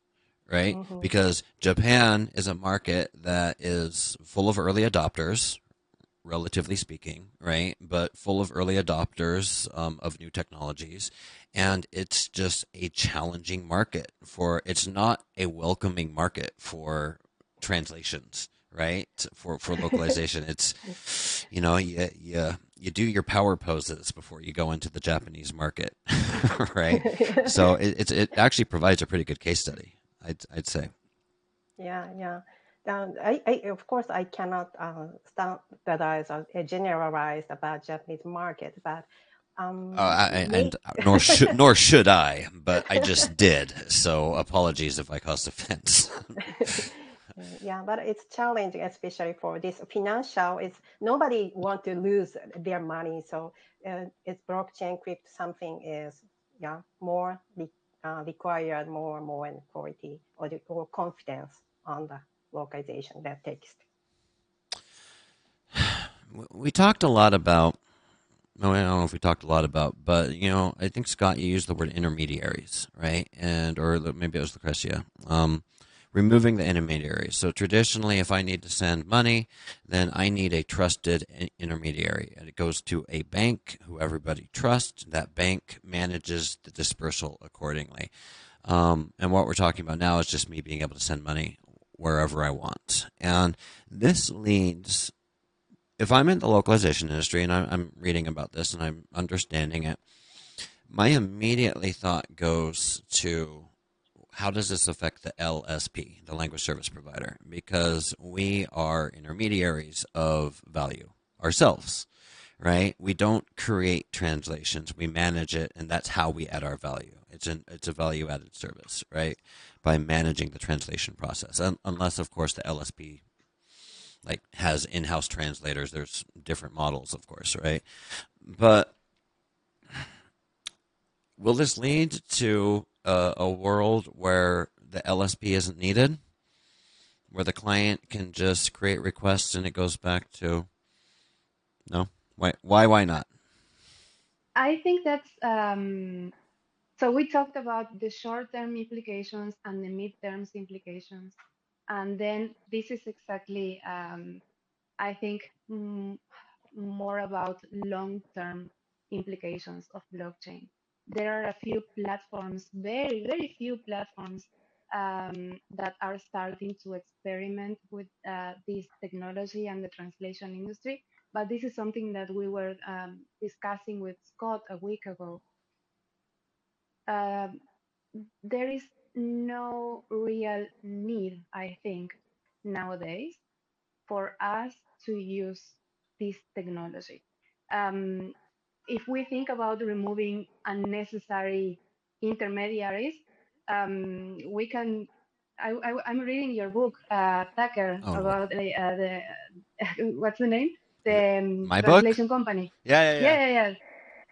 right? Mm-hmm. Because Japan is a market that is full of early adopters, relatively speaking, right? But full of early adopters um, of new technologies. And it's just a challenging market for, it's not a welcoming market for translations, right? For, for localization. it's, you know, you, you, you do your power poses before you go into the Japanese market, right? so it, it's, it actually provides a pretty good case study. I'd, I'd say. Yeah, yeah. Um, I, I, of course, I cannot uh, standardize or generalize about Japanese market, but um, uh, I, and nor should nor should I, but I just did. So apologies if I caused offense. Yeah, but it's challenging, especially for this financial. It's nobody want to lose their money, so uh, it's blockchain crypto something is yeah more uh, required more and more quality or, or confidence on the localization that text. We talked a lot about. No, I don't know if we talked a lot about, but you know, I think Scott, you used the word intermediaries, right? And or maybe it was Lucrecia. Um, removing the intermediaries. So traditionally, if I need to send money, then I need a trusted intermediary. And it goes to a bank who everybody trusts. That bank manages the dispersal accordingly. Um, and what we're talking about now is just me being able to send money wherever I want. And this leads, if I'm in the localization industry and I'm, I'm reading about this and I'm understanding it, my immediately thought goes to how does this affect the LSP, the language service provider? Because we are intermediaries of value ourselves, right? We don't create translations, we manage it, and that's how we add our value. It's an it's a value added service, right? By managing the translation process, unless of course the LSP like has in-house translators. There's different models, of course, right? But will this lead to a, a world where the LSP isn't needed, where the client can just create requests and it goes back to no why why why not? I think that's um, so. We talked about the short-term implications and the mid-term implications, and then this is exactly um, I think more about long-term implications of blockchain there are a few platforms, very, very few platforms um, that are starting to experiment with uh, this technology and the translation industry. But this is something that we were um, discussing with Scott a week ago. Uh, there is no real need, I think, nowadays for us to use this technology. um, if we think about removing unnecessary intermediaries, um, we can. I, am reading your book, uh, Tucker, oh. about the, uh, the what's the name? The um, My translation book? company. Yeah, yeah, yeah, yeah, yeah.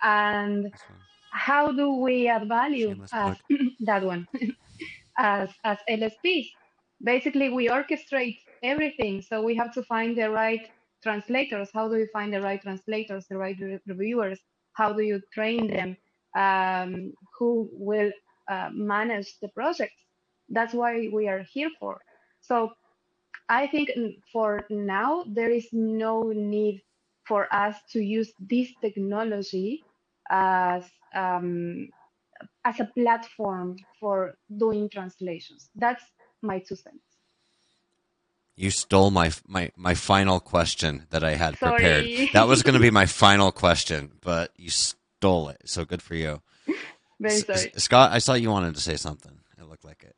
And how do we add value as that one as as LSPs? Basically, we orchestrate everything, so we have to find the right translators. How do you find the right translators, the right re reviewers? How do you train them? Um, who will uh, manage the project? That's why we are here for. So I think for now, there is no need for us to use this technology as um, as a platform for doing translations. That's my two cents. You stole my my my final question that I had Sorry. prepared. That was going to be my final question, but you stole it. So good for you. Very sorry. S- Scott, I saw you wanted to say something. It looked like it.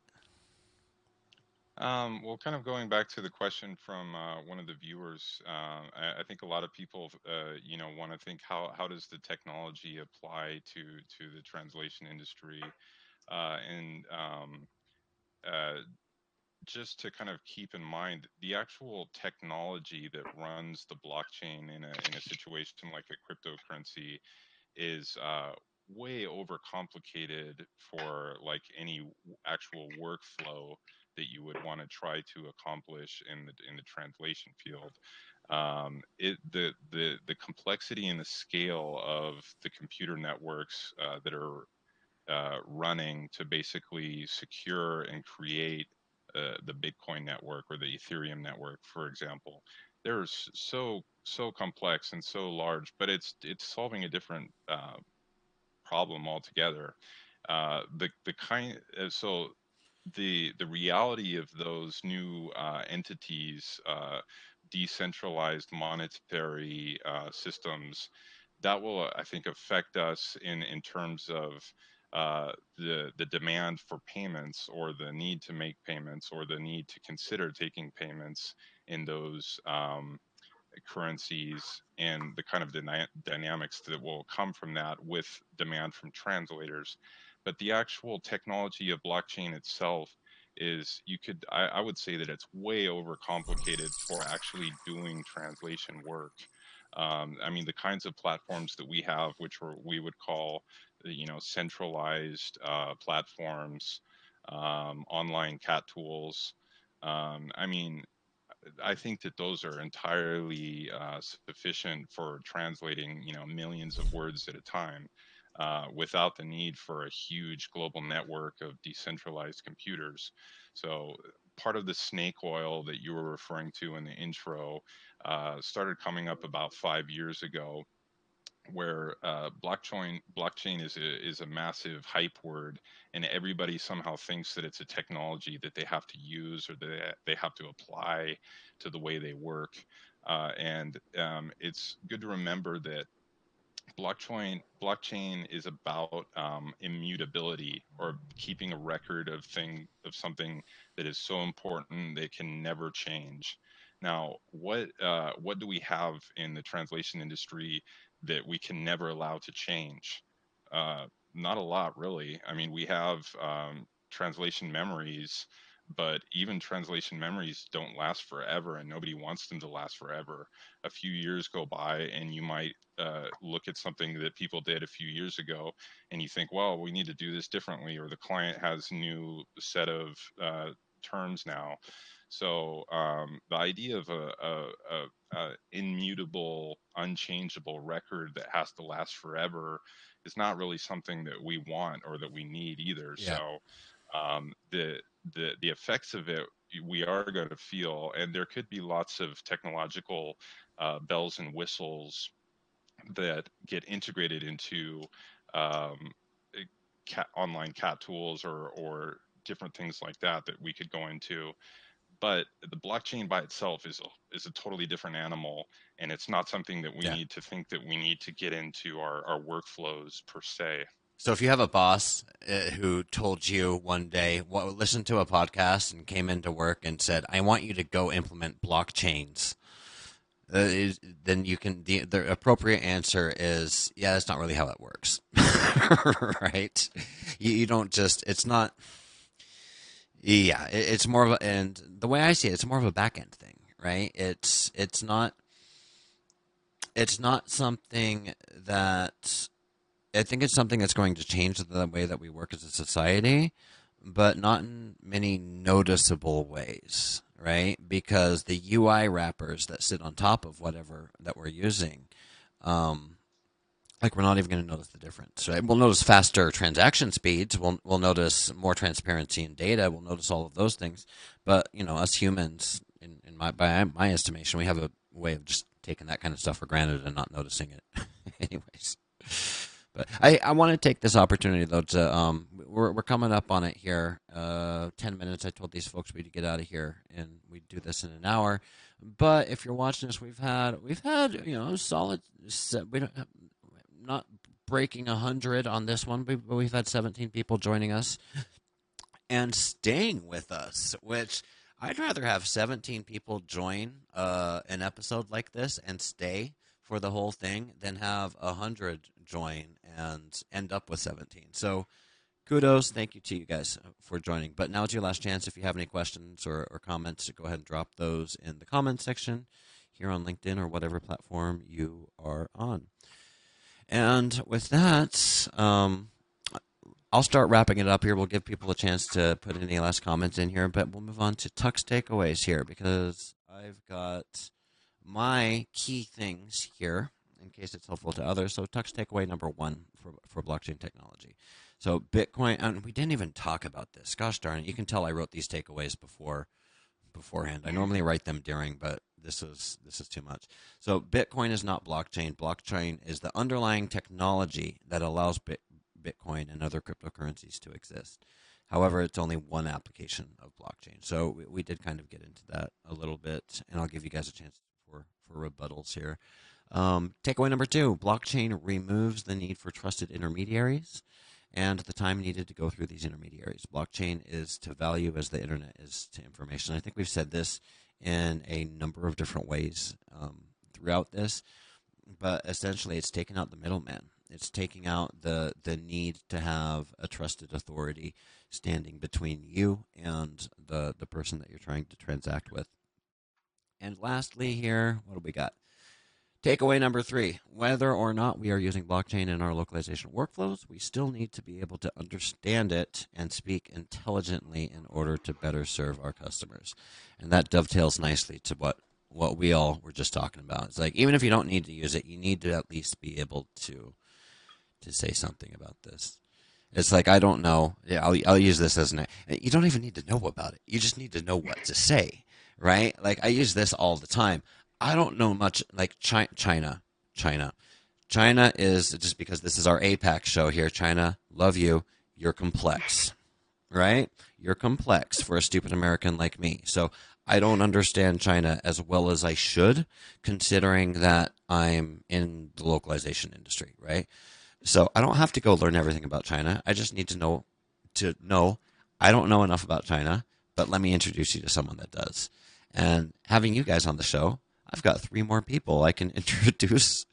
Um, well, kind of going back to the question from uh, one of the viewers, uh, I, I, think a lot of people, uh, you know, want to think how how does the technology apply to to the translation industry, uh, and um, uh, just to kind of keep in mind the actual technology that runs the blockchain in a in a situation like a cryptocurrency is uh, way overcomplicated for like any actual workflow that you would want to try to accomplish in the in the translation field. Um, it the the the complexity and the scale of the computer networks uh, that are uh, running to basically secure and create uh, the Bitcoin network or the Ethereum network, for example. They're so so complex and so large, but it's it's solving a different uh, problem altogether. Uh, the the kind uh, so the the reality of those new uh, entities, decentralized monetary systems, that will I think affect us in in terms of uh, the the demand for payments or the need to make payments or the need to consider taking payments in those um, currencies and the kind of dyna- dynamics that will come from that with demand from translators. But the actual technology of blockchain itself is you could I, I would say that it's way overcomplicated for actually doing translation work. Um, I mean, the kinds of platforms that we have, which we would call you know centralized uh, platforms, um, online CAT tools. Um, I mean, I think that those are entirely uh, sufficient for translating you know millions of words at a time. Uh, without the need for a huge global network of decentralized computers. So, part of the snake oil that you were referring to in the intro uh, started coming up about five years ago where uh, blockchain blockchain is a is a massive hype word, and everybody somehow thinks that it's a technology that they have to use or that they have to apply to the way they work. Uh, and um, it's good to remember that blockchain blockchain is about um, immutability or keeping a record of thing of something that is so important that can never change. Now, what uh, what do we have in the translation industry that we can never allow to change? Uh, not a lot, really. I mean, we have um, translation memories, but even translation memories don't last forever, and nobody wants them to last forever. A few years go by, and you might uh, look at something that people did a few years ago, and you think, well, we need to do this differently, or the client has new set of uh, terms now. So um, the idea of a, a, a, a, immutable, unchangeable record that has to last forever is not really something that we want or that we need either. Yeah. So um, the the the effects of it we are going to feel, and there could be lots of technological uh, bells and whistles that get integrated into um, cat, online CAT tools or or different things like that that we could go into but the blockchain by itself is a, is a totally different animal and it's not something that we yeah. need to think that we need to get into our, our workflows per se. So if you have a boss uh, who told you one day well, listened to a podcast and came into work and said i want you to go implement blockchains uh, is, then you can the, the appropriate answer is yeah that's not really how it works. Right? You, you don't just it's not yeah it, it's more of a and the way i see it it's more of a back end thing right it's it's not it's not something that i think it's something that's going to change the way that we work as a society but not in many noticeable ways right? Because the UI wrappers that sit on top of whatever that we're using, um, like we're not even going to notice the difference, right? We'll notice faster transaction speeds. We'll we'll notice more transparency in data. We'll notice all of those things. But you know, us humans, in, in my by my estimation, we have a way of just taking that kind of stuff for granted and not noticing it. Anyways. But I, I want to take this opportunity though to um we're we're coming up on it here. Uh, ten minutes. I told these folks we'd get out of here and we'd do this in an hour. But if you're watching this, we've had we've had you know solid. We don't not breaking a hundred on this one, but we've had 17 people joining us and staying with us, which. I'd rather have 17 people join uh, an episode like this and stay for the whole thing than have 100 join and end up with 17. So kudos. Thank you to you guys for joining. But now it's your last chance. If you have any questions or, or comments, go ahead and drop those in the comments section here on LinkedIn or whatever platform you are on. And with that, um, I'll start wrapping it up here. We'll give people a chance to put any last comments in here, but we'll move on to Tux takeaways here because I've got my key things here in case it's helpful to others. So, Tux takeaway number one for, for blockchain technology. So, Bitcoin, and we didn't even talk about this. Gosh darn it! You can tell I wrote these takeaways before beforehand. I normally write them during, but this is this is too much. So, Bitcoin is not blockchain. Blockchain is the underlying technology that allows Bit, Bitcoin and other cryptocurrencies to exist. However, it's only one application of blockchain. So we, we, did kind of get into that a little bit, and I'll give you guys a chance for, for rebuttals here. Um, takeaway number two blockchain removes the need for trusted intermediaries and the time needed to go through these intermediaries. Blockchain is to value as the internet is to information. I think we've said this in a number of different ways um, throughout this, but essentially it's taking out the middleman. It's taking out the, the need to have a trusted authority standing between you and the, the person that you're trying to transact with. And lastly, here, what do we got? Takeaway number three whether or not we are using blockchain in our localization workflows, we still need to be able to understand it and speak intelligently in order to better serve our customers. And that dovetails nicely to what, what we all were just talking about. It's like even if you don't need to use it, you need to at least be able to to say something about this. It's like I don't know. Yeah, I'll I'll use this as an. You don't even need to know about it. You just need to know what to say, right? Like I use this all the time. I don't know much like China. China. China. China is just because this is our APAC show here. China, love you. You're complex, right? You're complex for a stupid American like me. So I don't understand China as well as I should, considering that I'm in the localization industry, right? So I don't have to go learn everything about China. I just need to know to know I don't know enough about China, but let me introduce you to someone that does. And having you guys on the show I've got three more people I can introduce.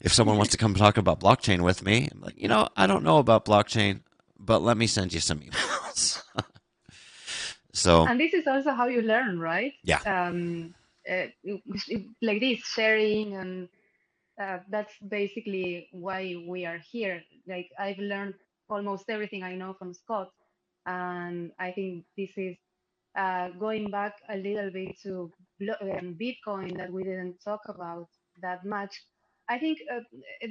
if someone wants to come talk about blockchain with me, I'm like, you know, I don't know about blockchain, but let me send you some emails. so, and this is also how you learn, right? Yeah. Um, uh, like this sharing, and uh, that's basically why we are here. Like I've learned almost everything I know from Scott, and I think this is uh, going back a little bit to um, Bitcoin that we didn't talk about that much, I think uh,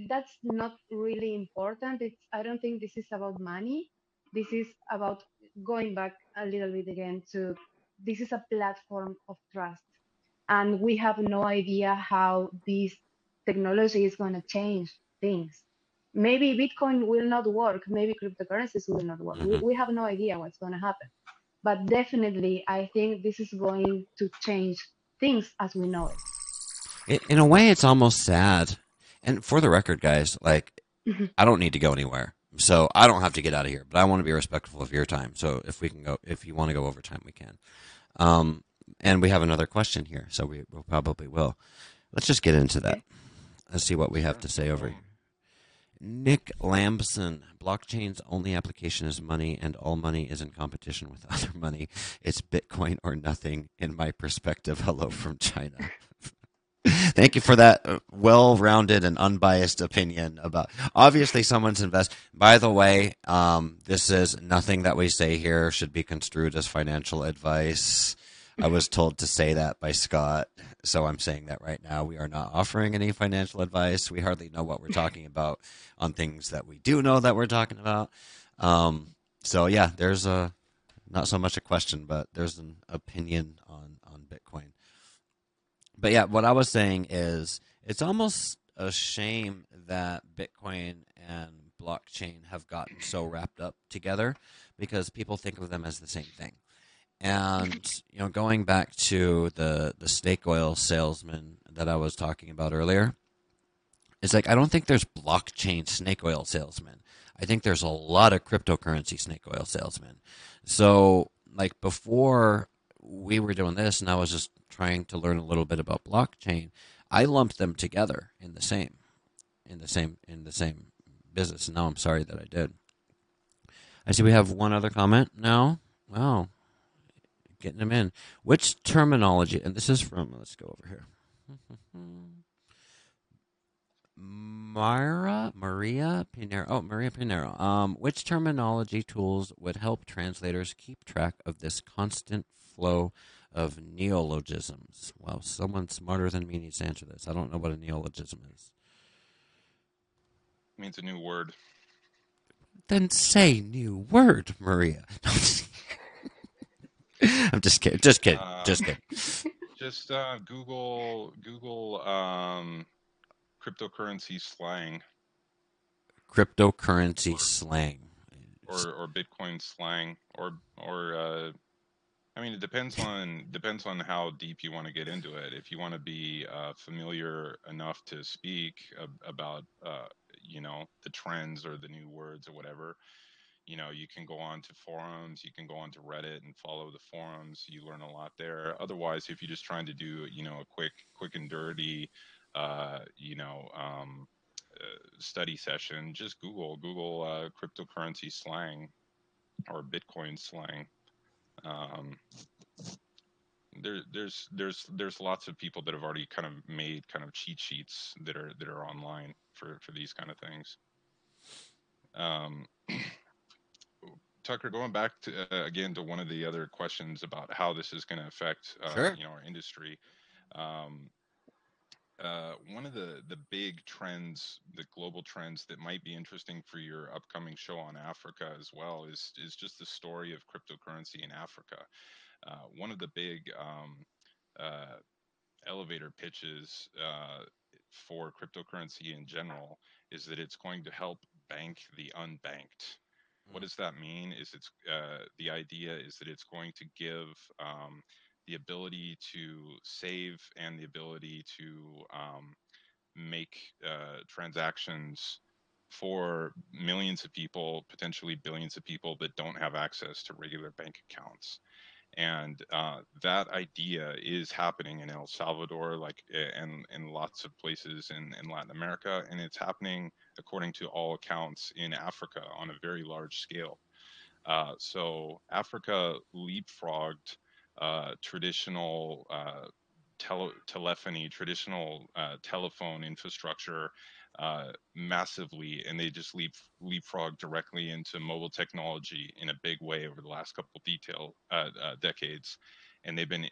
that's not really important. It's I don't think this is about money. This is about going back a little bit again to this is a platform of trust, and we have no idea how this technology is going to change things. Maybe Bitcoin will not work. Maybe cryptocurrencies will not work. Mm-hmm. We, we have no idea what's going to happen but definitely I think this is going to change things as we know it. In a way, it's almost sad. And for the record, guys, like mm-hmm. I don't need to go anywhere, so I don't have to get out of here. But I want to be respectful of your time. So if we can go, if you want to go overtime, we can. Um, and we have another question here, so we will probably will. Let's just get into that. Let's see what we have to say over here. Nick Lamson, blockchain's only application is money, and all money is in competition with other money. It's Bitcoin or nothing, in my perspective. Hello from China. Thank you for that uh, well-rounded and unbiased opinion about. Obviously, someone's invest. By the way, um, this is nothing that we say here should be construed as financial advice. I was told to say that by Scott, so I'm saying that right now. We are not offering any financial advice. We hardly know what we're talking about on things that we do know that we're talking about. Um, so yeah, there's a not so much a question, but there's an opinion on on Bitcoin. But yeah, what I was saying is it's almost a shame that Bitcoin and blockchain have gotten so wrapped up together because people think of them as the same thing. And you know, going back to the the snake oil salesman that I was talking about earlier, it's like I don't think there's blockchain snake oil salesmen. I think there's a lot of cryptocurrency snake oil salesmen. So, like before we were doing this, and I was just trying to learn a little bit about blockchain, I lumped them together in the same, in the same, in the same business. Now I'm sorry that I did. I see we have one other comment now. Wow, getting them in. Which terminology? And this is from. Let's go over here. Mara Maria Pinero. Oh, Maria Pinero. Um, which terminology tools would help translators keep track of this constant flow of neologisms? Well, someone smarter than me needs to answer this. I don't know what a neologism is. It means a new word. Then say new word, Maria. I'm just kidding. Just kidding. Uh, Just kidding. Just uh, Google Google um, cryptocurrency slang Cryptocurrency or slang. or, or Bitcoin slang or or uh, I mean it depends on depends on how deep you want to get into it. If you want to be uh, familiar enough to speak ab- about uh, you know the trends or the new words or whatever, you know you can go on to forums you can go on to reddit and follow the forums you learn a lot there. Otherwise if you're just trying to do you know a quick quick and dirty uh, you know um, uh, study session just google google uh, cryptocurrency slang or bitcoin slang. Um, there, there's there's there's lots of people that have already kind of made kind of cheat sheets that are that are online for for these kind of things. Um, Tucker, going back to uh, again to one of the other questions about how this is going to affect uh, Sure. you know our industry. Um, uh, one of the the big trends, the global trends that might be interesting for your upcoming show on Africa as well is is just the story of cryptocurrency in Africa. Uh, one of the big um, uh, elevator pitches uh, for cryptocurrency in general is that it's going to help bank the unbanked. What does that mean? Is it's uh, the idea is that it's going to give um, the ability to save and the ability to um, make uh, transactions for millions of people, potentially billions of people that don't have access to regular bank accounts and uh, that idea is happening in El Salvador, like and in lots of places in, in Latin America, and it's happening according to all accounts in Africa on a very large scale. Uh, so Africa leapfrogged uh, traditional uh, tele- telephony, traditional uh, telephone infrastructure uh, massively, and they just leap leapfrog directly into mobile technology in a big way over the last couple detail uh, decades, and they've been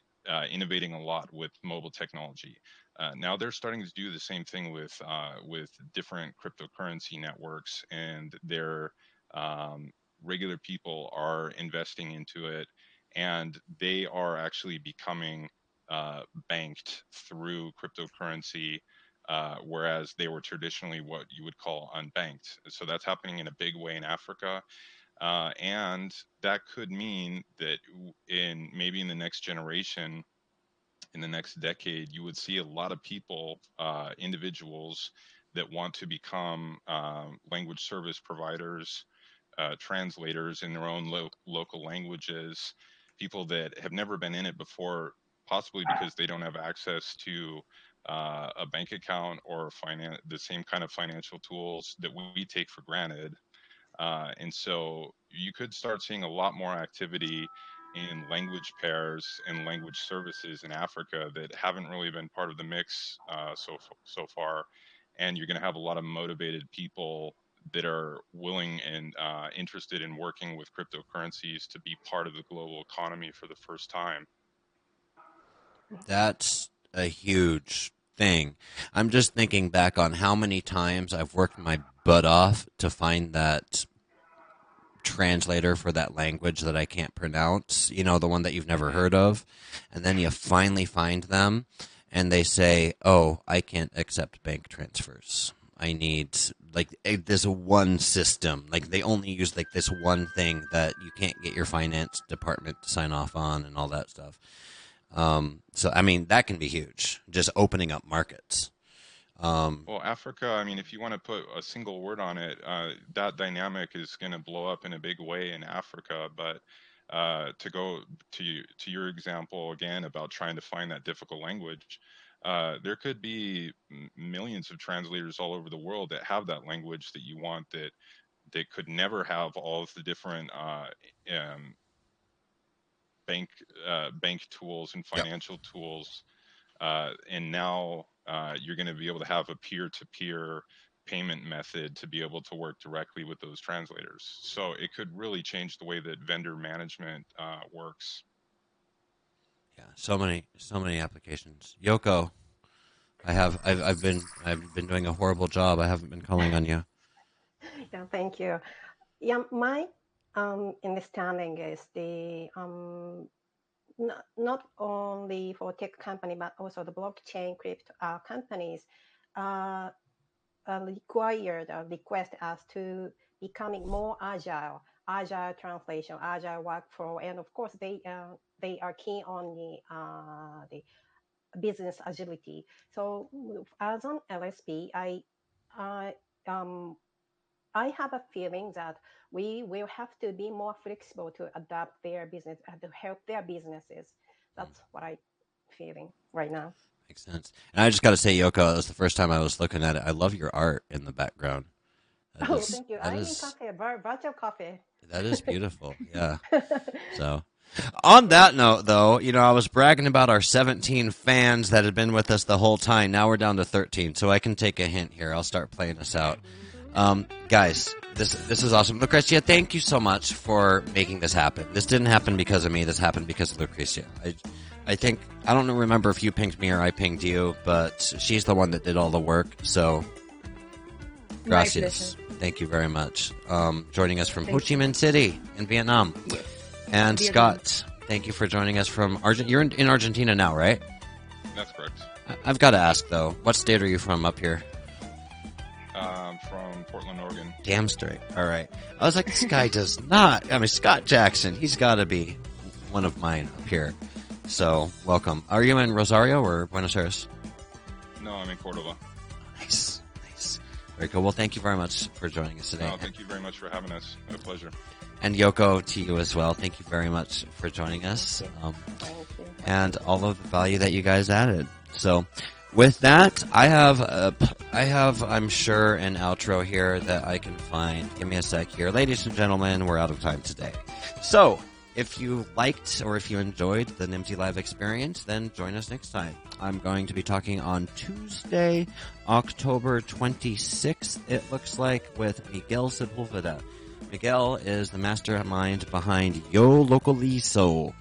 innovating a lot with mobile technology. Uh, now they're starting to do the same thing with uh, with different cryptocurrency networks, and their um, regular people are investing into it, and they are actually becoming uh, banked through cryptocurrency uh, whereas they were traditionally what you would call unbanked. So that's happening in a big way in Africa. Uh, and that could mean that in maybe in the next generation, in the next decade, you would see a lot of people, uh, individuals that want to become um, language service providers, uh, translators in their own lo- local languages, people that have never been in it before, possibly because they don't have access to uh, a bank account or finan- the same kind of financial tools that we take for granted. Uh, and so you could start seeing a lot more activity in language pairs and language services in Africa that haven't really been part of the mix uh, so so far. And you're going to have a lot of motivated people that are willing and uh, interested in working with cryptocurrencies to be part of the global economy for the first time. That's a huge thing. I'm just thinking back on how many times I've worked my butt off to find that translator for that language that I can't pronounce, you know, the one that you've never heard of. And then you finally find them and they say, oh, I can't accept bank transfers. I need like a, there's one system. Like they only use like this one thing that you can't get your finance department to sign off on and all that stuff. Um, so I mean that can be huge. Just opening up markets. Um, well, Africa. I mean, if you want to put a single word on it, uh, that dynamic is going to blow up in a big way in Africa. But uh, to go to to your example again about trying to find that difficult language, uh, there could be millions of translators all over the world that have that language that you want that they could never have all of the different uh, um, bank uh, bank tools and financial yep. tools uh, and now uh, you're going to be able to have a peer-to-peer payment method to be able to work directly with those translators so it could really change the way that vendor management works yeah, so many, so many applications. Yoko, I have, I've, I've been, I've been doing a horrible job. I haven't been calling on you. Yeah, thank you. Yeah, my um, understanding is the um, not, not only for tech company but also the blockchain crypto uh, companies uh, uh, required uh, request us to becoming more agile agile translation, agile workflow, and of course they uh, they are keen on the uh, the business agility. So as an LSP, I I um I have a feeling that we will have to be more flexible to adapt their business and to help their businesses. That's mm. what I'm feeling right now. Makes sense. And I just got to say, Yoko, it was the first time I was looking at it. I love your art in the background. That oh, is, thank you. I is, coffee, virtual coffee. That is beautiful. Yeah. so, on that note, though, you know, I was bragging about our 17 fans that had been with us the whole time. Now we're down to 13, so I can take a hint here. I'll start playing us out. Um, guys, this this is awesome. Lucrecia, thank you so much for making this happen. This didn't happen because of me. This happened because of Lucrecia. I, I think I don't remember if you pinged me or I pinged you, but she's the one that did all the work. So, gracias. Thank you very much. Um, joining us from thank Ho Chi Minh City in Vietnam. Yes. And Vietnam. Scott, thank you for joining us from Argent. You're in, in Argentina now, right? That's correct. I've got to ask though, what state are you from up here? Um, from Portland, Oregon. Damn straight. All right. I was like, this guy does not. I mean, Scott Jackson. He's got to be one of mine up here. So, welcome. Are you in Rosario or Buenos Aires? No, I'm in Cordoba. Nice. Nice. Very cool. Well, thank you very much for joining us today. No, thank you very much for having us. A pleasure. And Yoko, to you as well. Thank you very much for joining us. Um, and all of the value that you guys added. So, with that, I have, a, I have, I'm sure, an outro here that I can find. Give me a sec here. Ladies and gentlemen, we're out of time today. So, if you liked or if you enjoyed the Nimdzi Live experience, then join us next time. I'm going to be talking on Tuesday, October 26th, it looks like, with Miguel Sepulveda. Miguel is the mastermind behind Yo Localizo.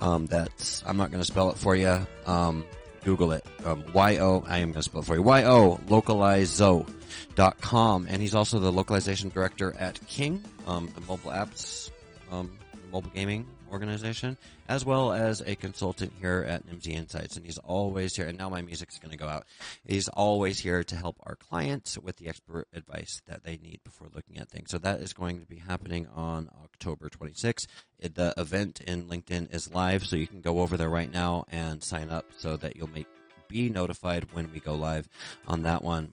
Um, that's, I'm not going to spell it for you. Um, Google it. Um, Y-O, I am going to spell it for you. Y-O, localizo.com. And he's also the localization director at King, um, the mobile apps, um, mobile gaming organization, as well as a consultant here at Nimdzi Insights. And he's always here. And now my music's going to go out. He's always here to help our clients with the expert advice that they need before looking at things. So that is going to be happening on October 26th. The event in LinkedIn is live, so you can go over there right now and sign up so that you'll make be notified when we go live on that one.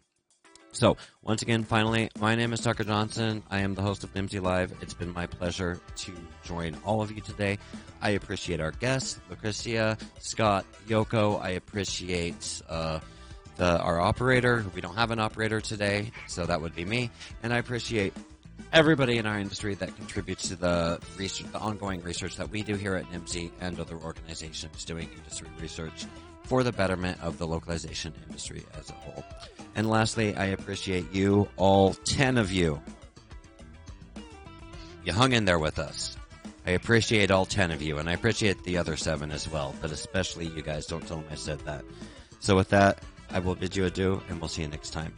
So, once again, finally, my name is Tucker Johnson. I am the host of Nimdzi Live. It's been my pleasure to join all of you today. I appreciate our guests, Lucrecia, Scott, Yoko. I appreciate uh, the, our operator. We don't have an operator today, so that would be me. And I appreciate everybody in our industry that contributes to the research, the ongoing research that we do here at Nimdzi and other organizations doing industry research for the betterment of the localization industry as a whole. And lastly, I appreciate you, all 10 of you. You hung in there with us. I appreciate all 10 of you, and I appreciate the other seven as well, but especially you guys. Don't tell them I said that. So, with that, I will bid you adieu, and we'll see you next time.